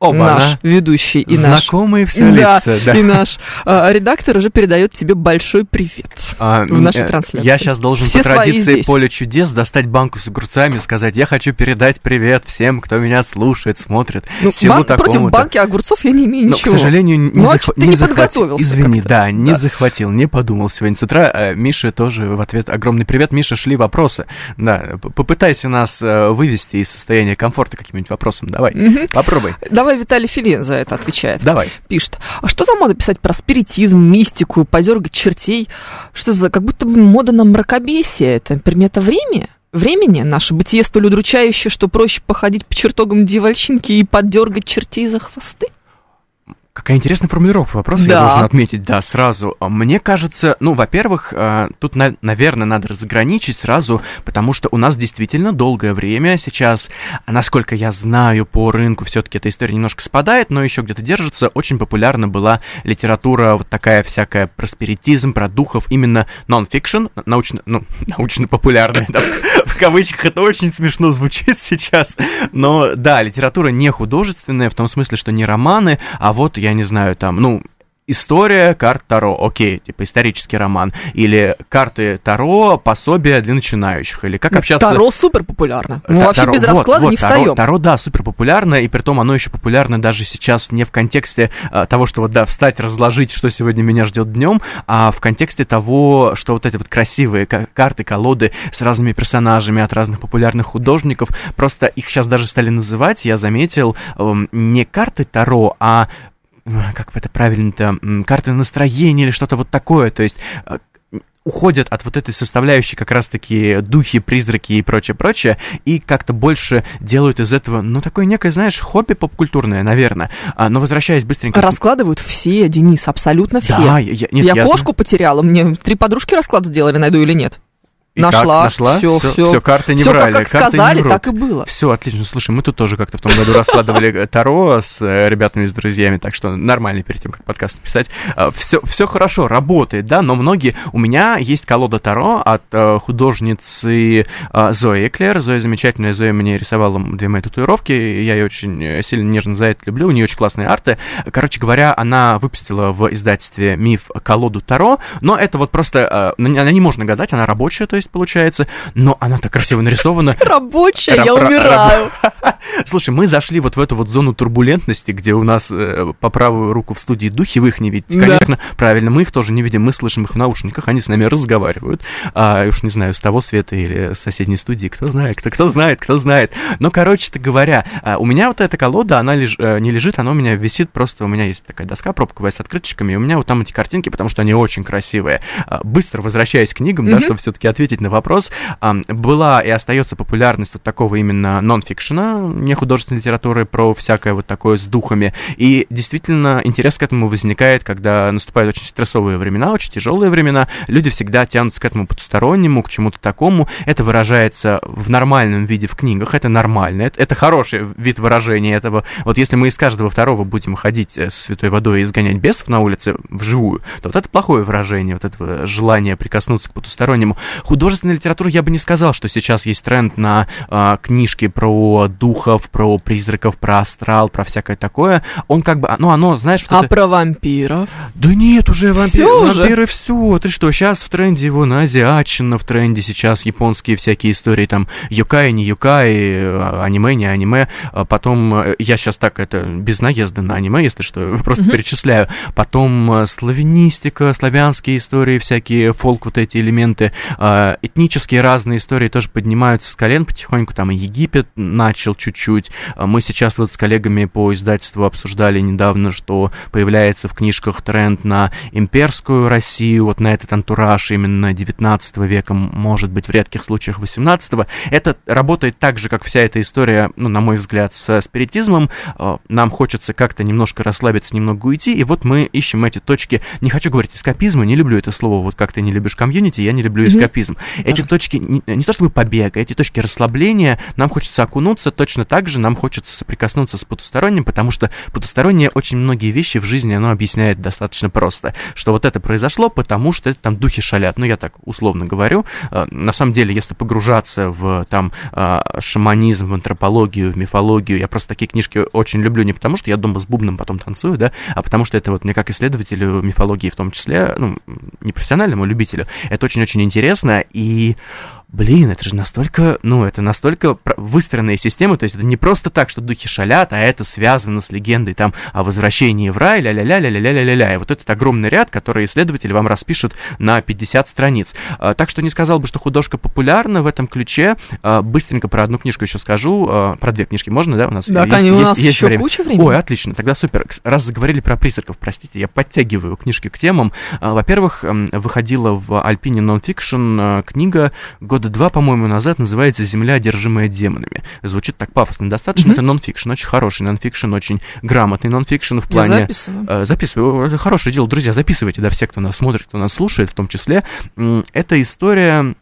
Оба, наш ведущий и наш... Знакомые все да, лица, да. И наш а, редактор уже передает тебе большой привет а, в нашей трансляции. Я сейчас должен все по традиции Поле чудес достать банку с огурцами и сказать, я хочу передать привет всем, кто меня слушает, смотрит. Ну, бан- против банки огурцов я не имею Но, ничего. к сожалению, не, ну, захва- не, не захватил. Извини, да, не да. захватил, не подумал сегодня с утра. А, Миша тоже в ответ огромный привет. Миша, шли вопросы. Да, попытайся нас э, вывести из состояния комфорта каким-нибудь вопросом. Давай, угу. попробуй. Давай, Виталий Филин за это отвечает. Давай. Пишет. А что за мода писать про спиритизм, мистику, подергать чертей? Что за, как будто бы мода на мракобесие? Это примета времени? Времени наше бытие столь удручающее, что проще походить по чертогам дьявольщинки и подергать чертей за хвосты? Какая интересная формулировка вопроса, да. я должен отметить, да, сразу. Мне кажется, ну, во-первых, э, тут, наверное, надо разграничить сразу, потому что у нас действительно долгое время сейчас, насколько я знаю по рынку, все-таки эта история немножко спадает, но еще где-то держится. Очень популярна была литература вот такая всякая просперитизм, про духов, именно нон-фикшн, научно, ну, научно-популярная, да, кавычках, это очень смешно звучит сейчас, но да, литература не художественная, в том смысле, что не романы, а вот я не знаю, там, ну, История карт Таро, окей, типа исторический роман. Или карты Таро, пособие для начинающих. Или как общаться... Таро супер популярно. Мы вообще без расклада вот, не таро, встаем. Таро, да, супер популярно, и при том оно еще популярно даже сейчас не в контексте а, того, что вот, да, встать, разложить, что сегодня меня ждет днем, а в контексте того, что вот эти вот красивые карты, колоды с разными персонажами от разных популярных художников, просто их сейчас даже стали называть, я заметил, эм, не карты Таро, а как это правильно-то, карты настроения или что-то вот такое, то есть э, уходят от вот этой составляющей как раз-таки духи, призраки и прочее-прочее, и как-то больше делают из этого, ну, такое некое, знаешь, хобби попкультурное, наверное. А, но возвращаясь быстренько... Раскладывают все, Денис, абсолютно все. Да, я, нет, я, я кошку потеряла, мне три подружки расклад сделали, найду или нет. И нашла, как? нашла, все, все, все, карты не все, брали, как, как сказали, не так и было. Все отлично. Слушай, мы тут тоже как-то в том году раскладывали Таро с э, ребятами, с друзьями, так что нормально перед тем, как подкаст писать. Все, а, все хорошо, работает, да, но многие... У меня есть колода Таро от э, художницы э, Зои Эклер. Зоя замечательная, Зоя мне рисовала две мои татуировки, я ее очень сильно нежно за это люблю, у нее очень классные арты. Короче говоря, она выпустила в издательстве «Миф» колоду Таро, но это вот просто... Она не можно гадать, она рабочая, то есть получается, но она так красиво нарисована. Рабочая, я умираю. Слушай, мы зашли вот в эту вот зону турбулентности, где у нас э, по правую руку в студии духи, вы их не видите, конечно, правильно, мы их тоже не видим, мы слышим их в наушниках, они с нами разговаривают, а, уж не знаю, с того света или с соседней студии, кто знает, кто, кто знает, кто знает. Но, короче-то говоря, а, у меня вот эта колода, она леж, э, не лежит, она у меня висит просто, у меня есть такая доска пробковая с открыточками, и у меня вот там эти картинки, потому что они очень красивые. А, быстро возвращаясь к книгам, да, чтобы все-таки ответить ответить на вопрос. Была и остается популярность вот такого именно нон-фикшена, не художественной литературы, про всякое вот такое с духами. И действительно интерес к этому возникает, когда наступают очень стрессовые времена, очень тяжелые времена. Люди всегда тянутся к этому потустороннему, к чему-то такому. Это выражается в нормальном виде в книгах, это нормально, это, это хороший вид выражения этого. Вот если мы из каждого второго будем ходить э, со святой водой и изгонять бесов на улице вживую, то вот это плохое выражение, вот этого желания прикоснуться к потустороннему. Художественная литература, я бы не сказал, что сейчас есть тренд на э, книжки про духов, про призраков, про астрал, про всякое такое. Он как бы, ну оно, знаешь... Вот а это... про вампиров? Да нет, уже вампир, вампиры все. Ты что, сейчас в тренде его на азиатчина, в тренде сейчас японские всякие истории, там, юкай, не юкай, э, аниме, не аниме. А потом, э, я сейчас так это без наезда на аниме, если что, просто mm-hmm. перечисляю. Потом э, славянистика, славянские истории, всякие фолк, вот эти элементы, э, этнические разные истории тоже поднимаются с колен потихоньку, там и Египет начал чуть-чуть. А мы сейчас вот с коллегами по издательству обсуждали недавно, что появляется в книжках тренд на имперскую Россию, вот на этот антураж именно 19 века, может быть, в редких случаях 18 -го. Это работает так же, как вся эта история, ну, на мой взгляд, с спиритизмом. Э, нам хочется как-то немножко расслабиться, немного уйти, и вот мы ищем эти точки, не хочу говорить эскапизма, не люблю это слово, вот как ты не любишь комьюнити, я не люблю эскапизм. Эти точки, не, не то чтобы побега, эти точки расслабления, нам хочется окунуться, точно так же нам хочется соприкоснуться с потусторонним, потому что потустороннее очень многие вещи в жизни, оно объясняет достаточно просто, что вот это произошло, потому что это там духи шалят, ну я так условно говорю, э, на самом деле, если погружаться в там э, шаманизм, в антропологию, в мифологию, я просто такие книжки очень люблю, не потому что я дома с бубном потом танцую, да, а потому что это вот мне как исследователю мифологии в том числе, ну, не профессиональному любителю, это очень-очень интересно, и блин, это же настолько, ну, это настолько выстроенная система, то есть это не просто так, что духи шалят, а это связано с легендой там о возвращении в рай, ля-ля-ля-ля-ля-ля-ля-ля. И вот этот огромный ряд, который исследователи вам распишут на 50 страниц. А, так что не сказал бы, что художка популярна в этом ключе. А, быстренько про одну книжку еще скажу, а, про две книжки можно, да, у нас? Да, есть, конечно, у нас есть, еще время. куча времени. Ой, отлично, тогда супер. Раз заговорили про призраков, простите, я подтягиваю книжки к темам. Во-первых, выходила в Альпине Nonfiction книга год года два, по-моему, назад называется «Земля, одержимая демонами». Звучит так пафосно достаточно. Mm-hmm. Это нонфикшн, очень хороший нонфикшн, очень грамотный нонфикшн в плане... Я записываю. Э, записываю. Это хорошее дело. Друзья, записывайте, да, все, кто нас смотрит, кто нас слушает в том числе. Это история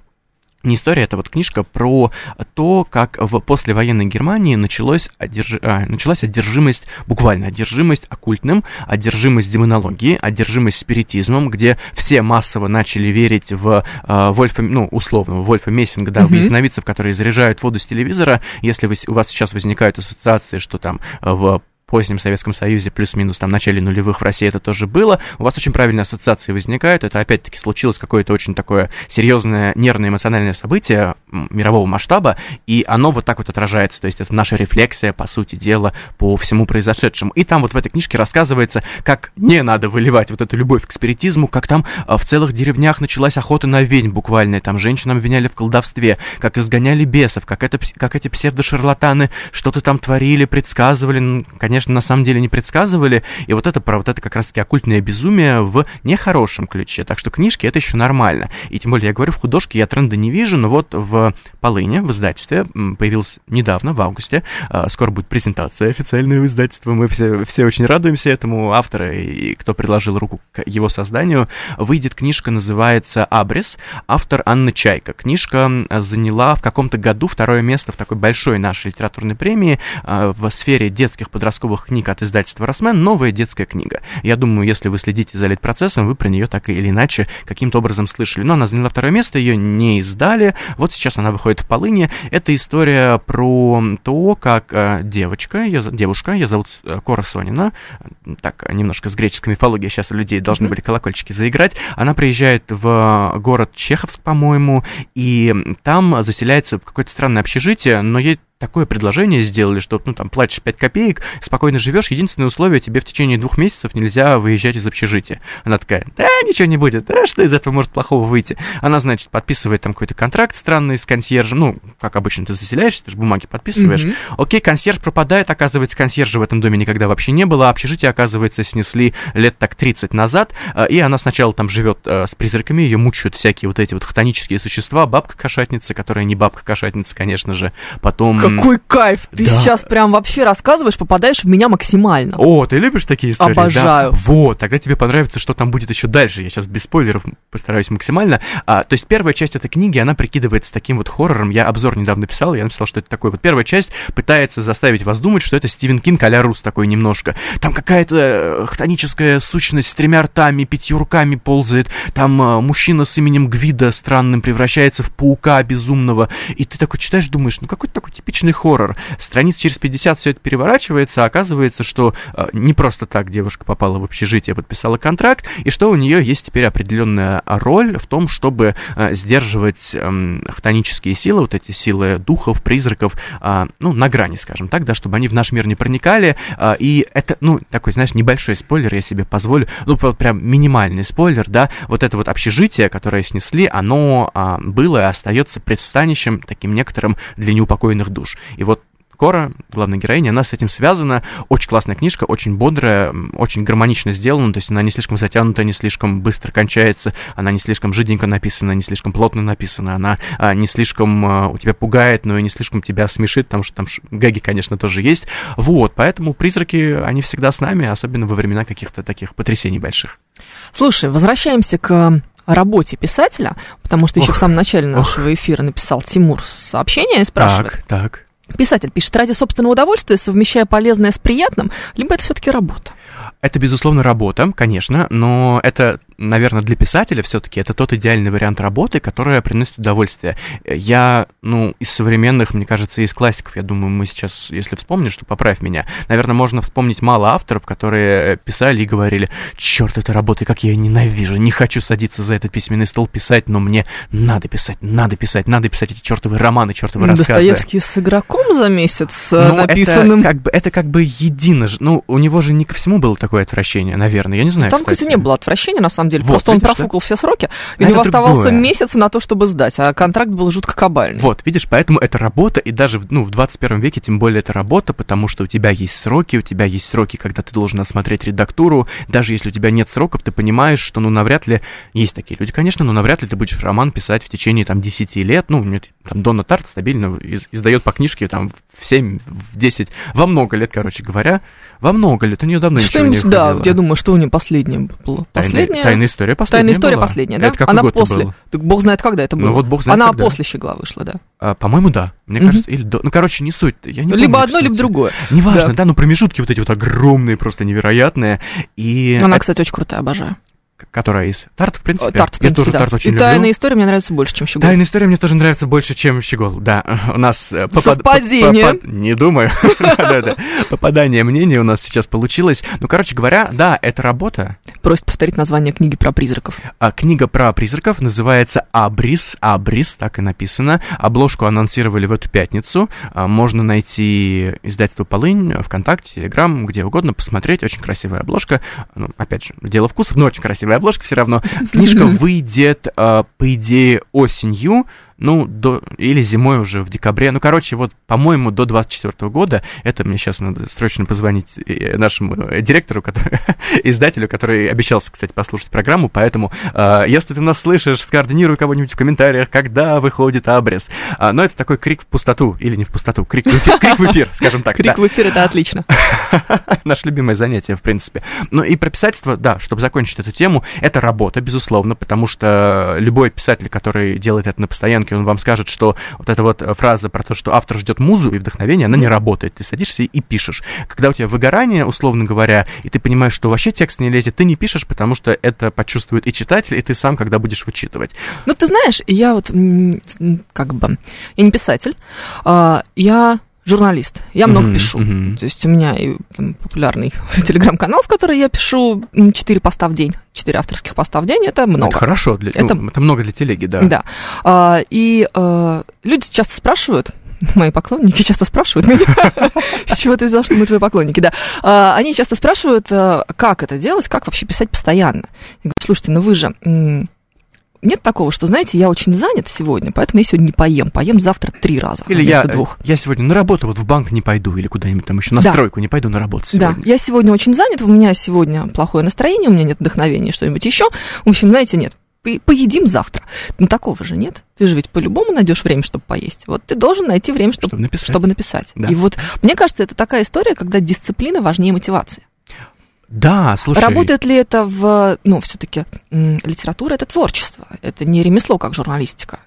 не история, это вот книжка про то, как в послевоенной Германии началось одерж... а, началась одержимость, буквально одержимость оккультным, одержимость демонологией, одержимость спиритизмом, где все массово начали верить в а, Вольфа, ну, условно, Вольфа Мессинга, да, mm-hmm. в ясновидцев, которые заряжают воду с телевизора. Если вы, у вас сейчас возникают ассоциации, что там в позднем Советском Союзе, плюс-минус там в начале нулевых в России это тоже было, у вас очень правильные ассоциации возникают. Это опять-таки случилось какое-то очень такое серьезное нервное эмоциональное событие мирового масштаба, и оно вот так вот отражается. То есть это наша рефлексия, по сути дела, по всему произошедшему. И там вот в этой книжке рассказывается, как не надо выливать вот эту любовь к спиритизму, как там а, в целых деревнях началась охота на ведьм буквально, там женщинам обвиняли в колдовстве, как изгоняли бесов, как, это, как эти псевдошарлатаны что-то там творили, предсказывали, конечно, конечно, на самом деле не предсказывали, и вот это про вот это как раз-таки оккультное безумие в нехорошем ключе, так что книжки это еще нормально, и тем более, я говорю, в художке я тренда не вижу, но вот в Полыне, в издательстве, появился недавно, в августе, а, скоро будет презентация официального издательства, мы все, все очень радуемся этому, автора и кто приложил руку к его созданию, выйдет книжка, называется «Абрис», автор Анна Чайка. Книжка заняла в каком-то году второе место в такой большой нашей литературной премии а, в сфере детских подростковых книг от издательства «Росмен» новая детская книга. Я думаю, если вы следите за процессом, вы про нее так или иначе каким-то образом слышали. Но она заняла второе место, ее не издали. Вот сейчас она выходит в полыне. Это история про то, как э, девочка, ее, девушка, ее зовут э, Кора Сонина, так, немножко с греческой мифологией, сейчас у людей должны mm-hmm. были колокольчики заиграть. Она приезжает в город Чеховск, по-моему, и там заселяется в какое-то странное общежитие, но ей такое предложение сделали, что, ну, там, платишь 5 копеек, спокойно живешь, единственное условие, тебе в течение двух месяцев нельзя выезжать из общежития. Она такая, да, ничего не будет, да, что из этого может плохого выйти? Она, значит, подписывает там какой-то контракт странный с консьержем, ну, как обычно ты заселяешься, ты же бумаги подписываешь. Mm-hmm. Окей, консьерж пропадает, оказывается, консьержа в этом доме никогда вообще не было, а общежитие, оказывается, снесли лет так 30 назад, а, и она сначала там живет а, с призраками, ее мучают всякие вот эти вот хтонические существа, бабка-кошатница, которая не бабка-кошатница, конечно же, потом... Какой кайф! Ты да. сейчас прям вообще рассказываешь, попадаешь в меня максимально. О, ты любишь такие истории? Обожаю. Да? Вот, тогда тебе понравится, что там будет еще дальше. Я сейчас без спойлеров постараюсь максимально. А, то есть первая часть этой книги, она прикидывается таким вот хоррором. Я обзор недавно писал, я написал, что это такой вот первая часть пытается заставить вас думать, что это Стивен Кинг а Рус такой немножко. Там какая-то э, хтоническая сущность с тремя ртами, пятью руками ползает. Там а, мужчина с именем Гвида странным превращается в паука безумного. И ты такой читаешь, думаешь, ну какой-то такой типичный хоррор. Страниц через 50 все это переворачивается, а оказывается, что а, не просто так девушка попала в общежитие, подписала контракт, и что у нее есть теперь определенная роль в том, чтобы а, сдерживать а, хтонические силы, вот эти силы духов, призраков, а, ну, на грани, скажем так, да, чтобы они в наш мир не проникали, а, и это, ну, такой, знаешь, небольшой спойлер я себе позволю, ну, прям минимальный спойлер, да, вот это вот общежитие, которое снесли, оно а, было и остается предстанищем таким некоторым для неупокоенных душ. И вот Кора, главная героиня, она с этим связана. Очень классная книжка, очень бодрая, очень гармонично сделана, то есть она не слишком затянутая, не слишком быстро кончается, она не слишком жиденько написана, не слишком плотно написана, она а, не слишком а, у тебя пугает, но и не слишком тебя смешит, потому что там гэги, конечно, тоже есть. Вот, поэтому призраки, они всегда с нами, особенно во времена каких-то таких потрясений больших. Слушай, возвращаемся к работе писателя, потому что еще ох, в самом начале нашего ох. эфира написал Тимур сообщение и спрашивает. Так, так. Писатель пишет, ради собственного удовольствия, совмещая полезное с приятным, либо это все-таки работа? Это, безусловно, работа, конечно, но это наверное, для писателя все-таки это тот идеальный вариант работы, которая приносит удовольствие. Я, ну, из современных, мне кажется, из классиков, я думаю, мы сейчас, если вспомним, что поправь меня, наверное, можно вспомнить мало авторов, которые писали и говорили, черт, это работа, как я ее ненавижу, не хочу садиться за этот письменный стол писать, но мне надо писать, надо писать, надо писать эти чертовые романы, чертовые рассказы. Достоевский с игроком за месяц ну, написанным. Это как, бы, это как бы едино, ну, у него же не ко всему было такое отвращение, наверное, я не знаю, Там, кстати. кстати, не было отвращения, на самом самом деле. Вот, Просто видишь, он профукал да? все сроки, и у него оставался другое. месяц на то, чтобы сдать, а контракт был жутко кабальный. Вот, видишь, поэтому это работа, и даже ну, в 21 веке тем более это работа, потому что у тебя есть сроки, у тебя есть сроки, когда ты должен осмотреть редактуру. Даже если у тебя нет сроков, ты понимаешь, что ну навряд ли, есть такие люди, конечно, но навряд ли ты будешь роман писать в течение там 10 лет. Ну, нет, там Дона Тарт стабильно из, издает по книжке там в 7, в 10, во много лет, короче говоря. Во много лет, у нее давно ничего не выходило. Да, я думаю, что у нее последнее было. Тайная история последняя Тайная история была. последняя, да? Это какой Она год после. Был? Так бог знает, когда это ну было. Ну вот бог знает, Она когда. после Щегла вышла, да? А, по-моему, да. Мне mm-hmm. кажется, или до... Ну, короче, не суть. Я не либо помню, одно, кстати. либо другое. Неважно, да. да, но промежутки вот эти вот огромные, просто невероятные. И Она, это... кстати, очень крутая, обожаю которая из Тарт, в принципе. Тарт, в принципе, Я тоже да. Тарт очень И люблю. тайная история мне нравится больше, чем Щегол. Тайная история мне тоже нравится больше, чем Щегол, да. У нас... э, Совпадение. Не думаю. Попадание мнений у нас сейчас получилось. Ну, короче говоря, да, это работа. Просит повторить название книги про призраков. А, книга про призраков называется «Абрис». «Абрис», так и написано. Обложку анонсировали в эту пятницу. А, можно найти издательство «Полынь» ВКонтакте, Телеграм, где угодно, посмотреть. Очень красивая обложка. Ну, опять же, дело вкусов, но очень красивая обложка все равно. Книжка выйдет, а, по идее, осенью ну, до, или зимой уже в декабре. Ну, короче, вот, по-моему, до 24 года, это мне сейчас надо срочно позвонить э, нашему э, директору, который, издателю, который обещался, кстати, послушать программу, поэтому, э, если ты нас слышишь, скоординируй кого-нибудь в комментариях, когда выходит абрес. А, но это такой крик в пустоту, или не в пустоту, крик в эфир, крик в эфир скажем так. Крик да. в эфир, это отлично. Наше любимое занятие, в принципе. Ну и про писательство, да, чтобы закончить эту тему, это работа, безусловно, потому что любой писатель, который делает это на постоянке, рынке, он вам скажет, что вот эта вот фраза про то, что автор ждет музу и вдохновение, она не работает. Ты садишься и пишешь. Когда у тебя выгорание, условно говоря, и ты понимаешь, что вообще текст не лезет, ты не пишешь, потому что это почувствует и читатель, и ты сам, когда будешь вычитывать. Ну, ты знаешь, я вот как бы, я не писатель, а, я журналист. Я много uh-huh, пишу. Uh-huh. То есть у меня и там, популярный телеграм-канал, в который я пишу 4 поста в день. 4 авторских поста в день это много. Это хорошо, для, это, ну, это много для телеги, да. Да. А, и а, люди часто спрашивают, мои поклонники часто спрашивают меня, с чего ты взял, что мы твои поклонники, да. А, они часто спрашивают, а, как это делать, как вообще писать постоянно. Я говорю, слушайте, ну вы же нет такого, что, знаете, я очень занят сегодня, поэтому я сегодня не поем. Поем завтра три раза. Или я, двух. я сегодня на работу, вот в банк не пойду, или куда-нибудь там еще на да. стройку не пойду на работу сегодня. Да, я сегодня очень занят, у меня сегодня плохое настроение, у меня нет вдохновения, что-нибудь еще. В общем, знаете, нет, поедим завтра. Но такого же нет. Ты же ведь по-любому найдешь время, чтобы поесть. Вот ты должен найти время, чтобы, чтобы написать. Чтобы написать. Да. И вот мне кажется, это такая история, когда дисциплина важнее мотивации. Да, слушай. Работает ли это в, ну, все-таки литература это творчество, это не ремесло, как журналистика.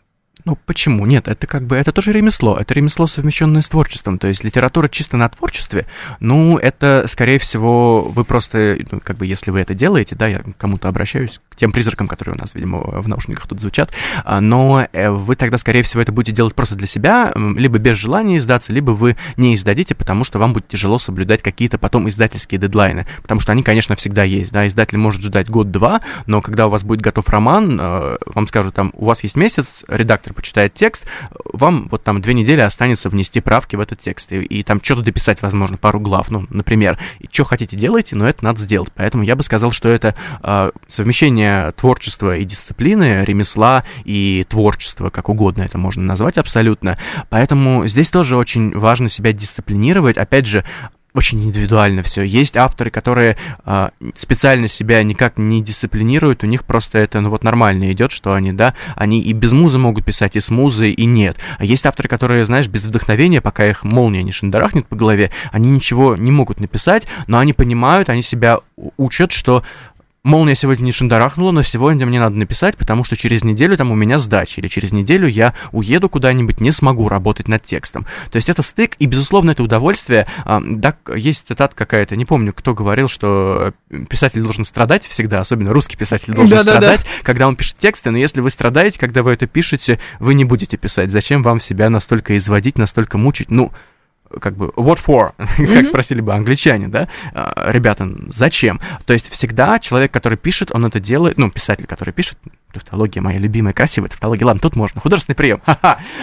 Ну, почему? Нет, это как бы, это тоже ремесло, это ремесло, совмещенное с творчеством, то есть литература чисто на творчестве, ну, это, скорее всего, вы просто, ну, как бы, если вы это делаете, да, я кому-то обращаюсь, к тем призракам, которые у нас, видимо, в наушниках тут звучат, а, но э, вы тогда, скорее всего, это будете делать просто для себя, либо без желания издаться, либо вы не издадите, потому что вам будет тяжело соблюдать какие-то потом издательские дедлайны, потому что они, конечно, всегда есть, да, издатель может ждать год-два, но когда у вас будет готов роман, э, вам скажут, там, у вас есть месяц, редактор редактор почитает текст, вам вот там две недели останется внести правки в этот текст, и, и там что-то дописать, возможно, пару глав, ну, например. И что хотите делайте, но это надо сделать. Поэтому я бы сказал, что это э, совмещение творчества и дисциплины, ремесла и творчества, как угодно это можно назвать абсолютно. Поэтому здесь тоже очень важно себя дисциплинировать. Опять же, очень индивидуально все. Есть авторы, которые э, специально себя никак не дисциплинируют, у них просто это, ну вот нормально идет, что они, да, они и без музы могут писать, и с музой, и нет. А есть авторы, которые, знаешь, без вдохновения, пока их молния не шандарахнет по голове, они ничего не могут написать, но они понимают, они себя учат, что молния сегодня не шандарахнула, но сегодня мне надо написать, потому что через неделю там у меня сдача, или через неделю я уеду куда-нибудь, не смогу работать над текстом. То есть это стык, и, безусловно, это удовольствие. Да, есть цитата какая-то, не помню, кто говорил, что писатель должен страдать всегда, особенно русский писатель должен да, страдать, да, да. когда он пишет тексты, но если вы страдаете, когда вы это пишете, вы не будете писать. Зачем вам себя настолько изводить, настолько мучить? Ну, как бы what for, mm-hmm. как спросили бы англичане, да, а, ребята, зачем? То есть всегда человек, который пишет, он это делает, ну, писатель, который пишет, тавтология моя любимая, красивая тавтология, ладно, тут можно, художественный прием.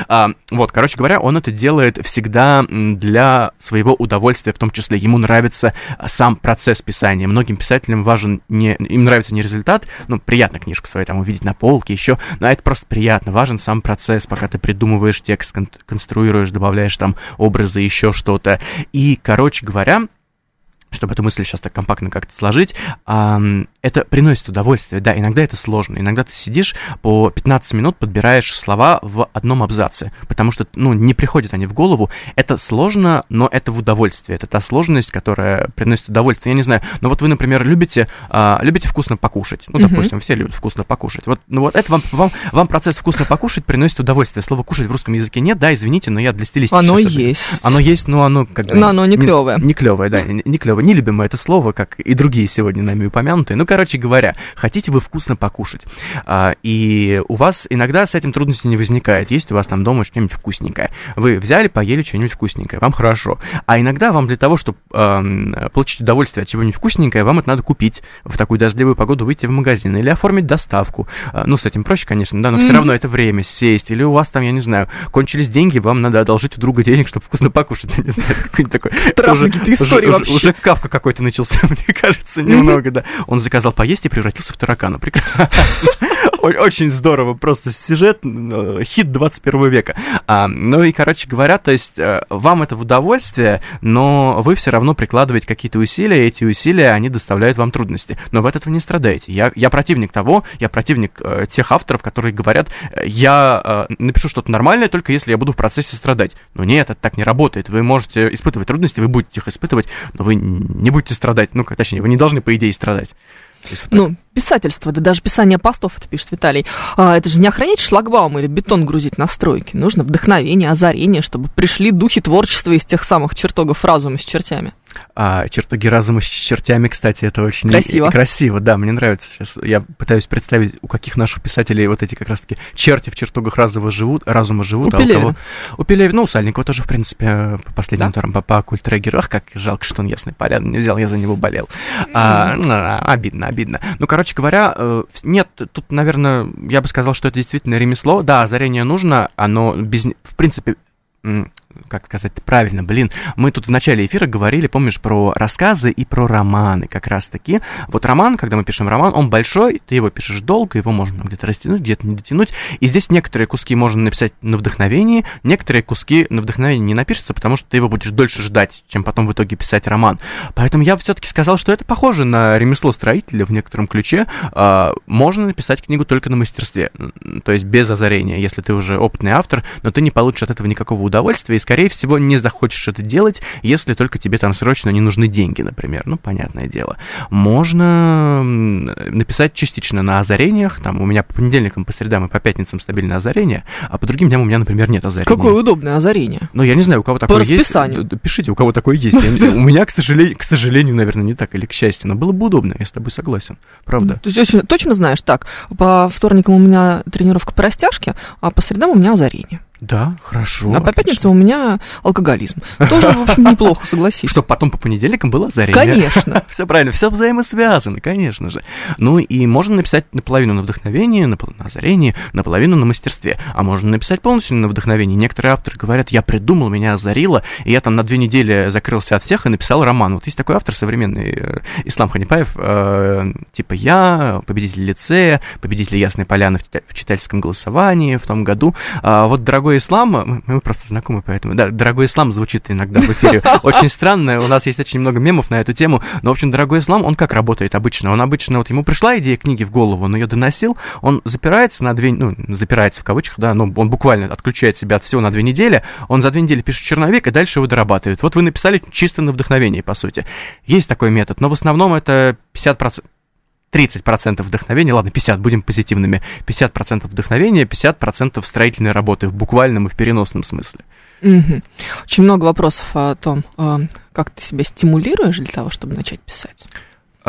А, вот, короче говоря, он это делает всегда для своего удовольствия, в том числе ему нравится сам процесс писания. Многим писателям важен не, им нравится не результат, ну, приятно книжку свою там увидеть на полке еще, но это просто приятно, важен сам процесс, пока ты придумываешь текст, кон- конструируешь, добавляешь там образы, еще что-то. И, короче говоря, чтобы эту мысль сейчас так компактно как-то сложить, это приносит удовольствие. Да, иногда это сложно. Иногда ты сидишь по 15 минут, подбираешь слова в одном абзаце, потому что, ну, не приходят они в голову. Это сложно, но это в удовольствие. Это та сложность, которая приносит удовольствие. Я не знаю, но вот вы, например, любите, а, любите вкусно покушать. Ну, допустим, uh-huh. все любят вкусно покушать. Вот, ну вот это вам, вам, вам процесс вкусно покушать приносит удовольствие. Слово кушать в русском языке нет, да, извините, но я для стилистики Оно есть. Оно есть, но оно как бы... Но оно не клевое. Не, не клевое, да, не, не клевое. Не любим мы это слово, как и другие сегодня нами упомянутые. Ну, короче говоря, хотите вы вкусно покушать, а, и у вас иногда с этим трудностей не возникает. Есть у вас там дома что-нибудь вкусненькое. Вы взяли, поели что-нибудь вкусненькое, вам хорошо. А иногда вам для того, чтобы э, получить удовольствие от чего-нибудь вкусненькое, вам это надо купить в такую дождливую погоду, выйти в магазин или оформить доставку. А, ну, с этим проще, конечно, да, но mm-hmm. все равно это время сесть. Или у вас там, я не знаю, кончились деньги, вам надо одолжить у друга денег, чтобы вкусно покушать. Не знаю, какой-нибудь такой. Страшные какие-то истории вообще. Уже кавка какой-то начался, мне кажется, немного, да. Он заказал поесть и превратился в таракана. Прекрасно. Очень здорово, просто сюжет, э, хит 21 века. А, ну и, короче говоря, то есть э, вам это в удовольствие, но вы все равно прикладываете какие-то усилия, и эти усилия, они доставляют вам трудности. Но вы от этого не страдаете. Я, я противник того, я противник э, тех авторов, которые говорят, я э, напишу что-то нормальное, только если я буду в процессе страдать. Но нет, это так не работает. Вы можете испытывать трудности, вы будете их испытывать, но вы не будете страдать. Ну, точнее, вы не должны, по идее, страдать. Вот ну, писательство, да даже писание постов, это пишет Виталий. А, это же не охранять шлагбаум или бетон грузить на стройке. Нужно вдохновение, озарение, чтобы пришли духи творчества из тех самых чертогов разума с чертями. А чертоги разума с чертями, кстати, это очень красиво. красиво, да, мне нравится сейчас. Я пытаюсь представить, у каких наших писателей вот эти как раз-таки черти в чертогах разума живут, разума живут, у а Пелевина. у кого... У Пелевина, ну, у Сальникова тоже, в принципе, по последним да? турам, по, по культрегеру. Ах, как жалко, что он ясный полян не взял, я за него болел. А, ну, обидно, обидно. Ну, короче говоря, э, нет, тут, наверное, я бы сказал, что это действительно ремесло. Да, озарение нужно, оно без... В принципе, как сказать правильно, блин, мы тут в начале эфира говорили, помнишь, про рассказы и про романы как раз-таки. Вот роман, когда мы пишем роман, он большой, ты его пишешь долго, его можно где-то растянуть, где-то не дотянуть, и здесь некоторые куски можно написать на вдохновении, некоторые куски на вдохновении не напишутся, потому что ты его будешь дольше ждать, чем потом в итоге писать роман. Поэтому я все-таки сказал, что это похоже на ремесло строителя в некотором ключе. А, можно написать книгу только на мастерстве, то есть без озарения, если ты уже опытный автор, но ты не получишь от этого никакого удовольствия, и, скорее всего, не захочешь это делать, если только тебе там срочно не нужны деньги, например. Ну, понятное дело. Можно написать частично на озарениях. Там у меня по понедельникам, по средам и по пятницам стабильное озарение, а по другим дням у меня, например, нет озарения. Какое удобное озарение. Ну, я не знаю, у кого такое по есть. Пишите, у кого такое есть. У меня, к сожалению, к сожалению, наверное, не так, или к счастью, но было бы удобно, я с тобой согласен. Правда. То есть точно знаешь так, по вторникам у меня тренировка по растяжке, а по средам у меня озарение. Да, хорошо. А по пятницам у меня алкоголизм. Тоже, в общем, неплохо, согласись. Чтобы потом по понедельникам было озарение. Конечно. Все правильно, все взаимосвязано, конечно же. Ну и можно написать наполовину на вдохновение, на озарение, наполовину на мастерстве. А можно написать полностью на вдохновение. Некоторые авторы говорят, я придумал, меня озарило, и я там на две недели закрылся от всех и написал роман. Вот есть такой автор современный, э, Ислам Ханипаев, э, типа я, победитель лицея, победитель Ясной Поляны в читательском голосовании в том году. А вот, дорогой дорогой ислам, мы просто знакомы, поэтому, да, дорогой ислам звучит иногда в эфире очень странно, у нас есть очень много мемов на эту тему, но, в общем, дорогой ислам, он как работает обычно? Он обычно, вот ему пришла идея книги в голову, он ее доносил, он запирается на две, ну, запирается в кавычках, да, но он буквально отключает себя от всего на две недели, он за две недели пишет черновик, и дальше его дорабатывает. Вот вы написали чисто на вдохновение, по сути. Есть такой метод, но в основном это 50%, 30% вдохновения, ладно, 50, будем позитивными, 50% вдохновения, 50% строительной работы в буквальном и в переносном смысле. Угу. Очень много вопросов о том, а, как ты себя стимулируешь для того, чтобы начать писать.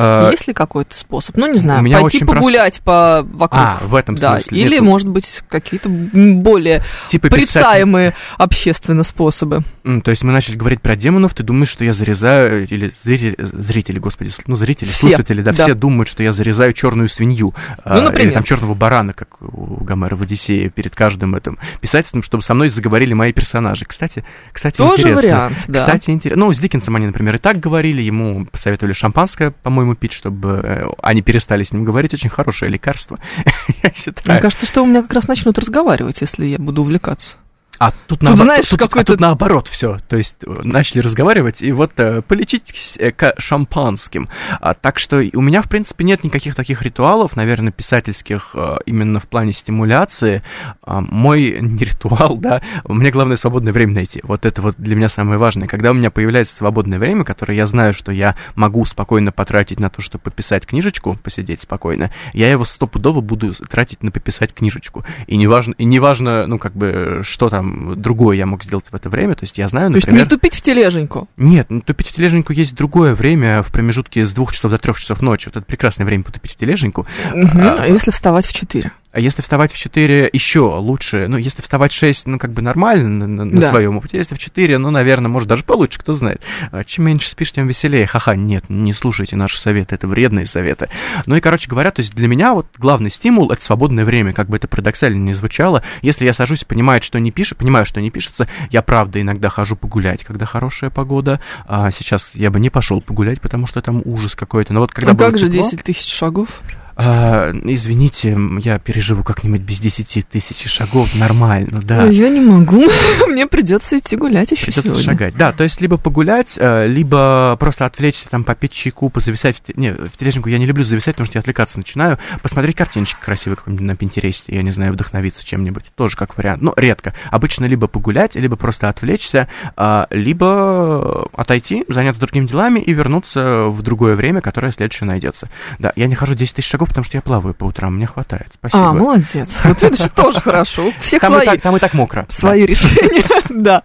Uh, Есть ли какой-то способ? Ну, не знаю, пойти погулять прост... по вокруг. А, в этом да, смысле. Или, Нет, может быть, какие-то более типа порицаемые писать... общественно способы. Mm, то есть мы начали говорить про демонов, ты думаешь, что я зарезаю, или зрители, зрители господи, ну, зрители, все. слушатели, да, да, все думают, что я зарезаю черную свинью. Ну, а, например. Или там черного барана, как у Гомера в Одиссее, перед каждым этим писательством, чтобы со мной заговорили мои персонажи. Кстати, кстати, Тоже интересно. вариант, да. Кстати, интересно. Ну, с Диккенсом они, например, и так говорили, ему посоветовали шампанское, по-моему, по-моему, пить, чтобы э, они перестали с ним говорить. Очень хорошее лекарство, я считаю. Мне кажется, что у меня как раз начнут разговаривать, если я буду увлекаться. А тут, тут, знаешь, тут, тут, а тут наоборот все. То есть э, начали разговаривать, и вот э, полечить э, к шампанским. А, так что у меня, в принципе, нет никаких таких ритуалов, наверное, писательских э, именно в плане стимуляции. А, мой не ритуал, да, мне главное свободное время найти. Вот это вот для меня самое важное. Когда у меня появляется свободное время, которое я знаю, что я могу спокойно потратить на то, чтобы пописать книжечку, посидеть спокойно, я его стопудово буду тратить на пописать книжечку. И неважно, и неважно, ну, как бы, что там другое я мог сделать в это время. То есть я знаю, например... То есть не тупить в тележеньку? Нет, ну, тупить в тележеньку есть другое время в промежутке с двух часов до трех часов ночи. Вот это прекрасное время потупить в тележеньку. Угу. А, а если вставать в четыре? А если вставать в 4, еще лучше. Ну, если вставать в 6, ну, как бы нормально на, на да. своем опыте. Если в 4, ну, наверное, может, даже получше, кто знает. А чем меньше спишь, тем веселее. Ха-ха, нет, не слушайте наши советы, это вредные советы. Ну и, короче говоря, то есть для меня вот главный стимул — это свободное время, как бы это парадоксально не звучало. Если я сажусь и понимаю, что не пишет, понимаю, что не пишется, я, правда, иногда хожу погулять, когда хорошая погода. А сейчас я бы не пошел погулять, потому что там ужас какой-то. Но вот когда а как же тепло, 10 тысяч шагов? А, извините, я переживу как-нибудь без 10 тысяч шагов, нормально, да. Я не могу, мне придется идти гулять еще Придется сегодня. шагать, да, то есть либо погулять, э, либо просто отвлечься, там, попить чайку, позависать, не, в тележнику я не люблю зависать, потому что я отвлекаться начинаю, посмотреть картиночки красивые какой-нибудь на Пинтересте, я не знаю, вдохновиться чем-нибудь, тоже как вариант, но редко. Обычно либо погулять, либо просто отвлечься, а, либо отойти, заняться другими делами и вернуться в другое время, которое следующее найдется. Да, я не хожу 10 тысяч шагов, потому что я плаваю по утрам, мне хватает. Спасибо. А, молодец. Вот видишь, тоже хорошо. Всех там, свои, и так, там и так мокро. Свои решения, да.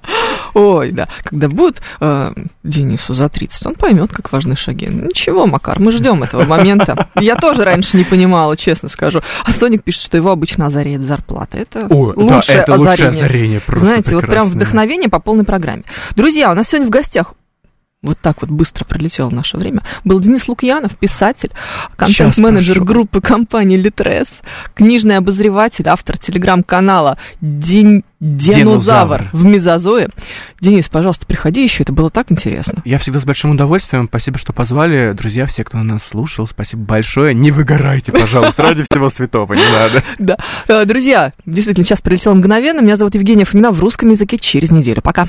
Ой, да. Когда будет э, Денису за 30, он поймет, как важны шаги. Ничего, Макар, мы ждем этого момента. Я тоже раньше не понимала, честно скажу. А Соник пишет, что его обычно озаряет зарплата. Это О, лучшее да, это озарение. Лучшее озарение просто Знаете, прекрасное. вот прям вдохновение по полной программе. Друзья, у нас сегодня в гостях вот так вот быстро пролетело наше время, был Денис Лукьянов, писатель, контент-менеджер группы компании Литрес, книжный обозреватель, автор телеграм-канала День... Динозавр в Мезозое. Денис, пожалуйста, приходи еще, это было так интересно. Я всегда с большим удовольствием. Спасибо, что позвали. Друзья, все, кто нас слушал, спасибо большое. Не выгорайте, пожалуйста, ради всего святого, не надо. Да. Э, друзья, действительно, сейчас прилетело мгновенно. Меня зовут Евгения Фомина в русском языке через неделю. Пока.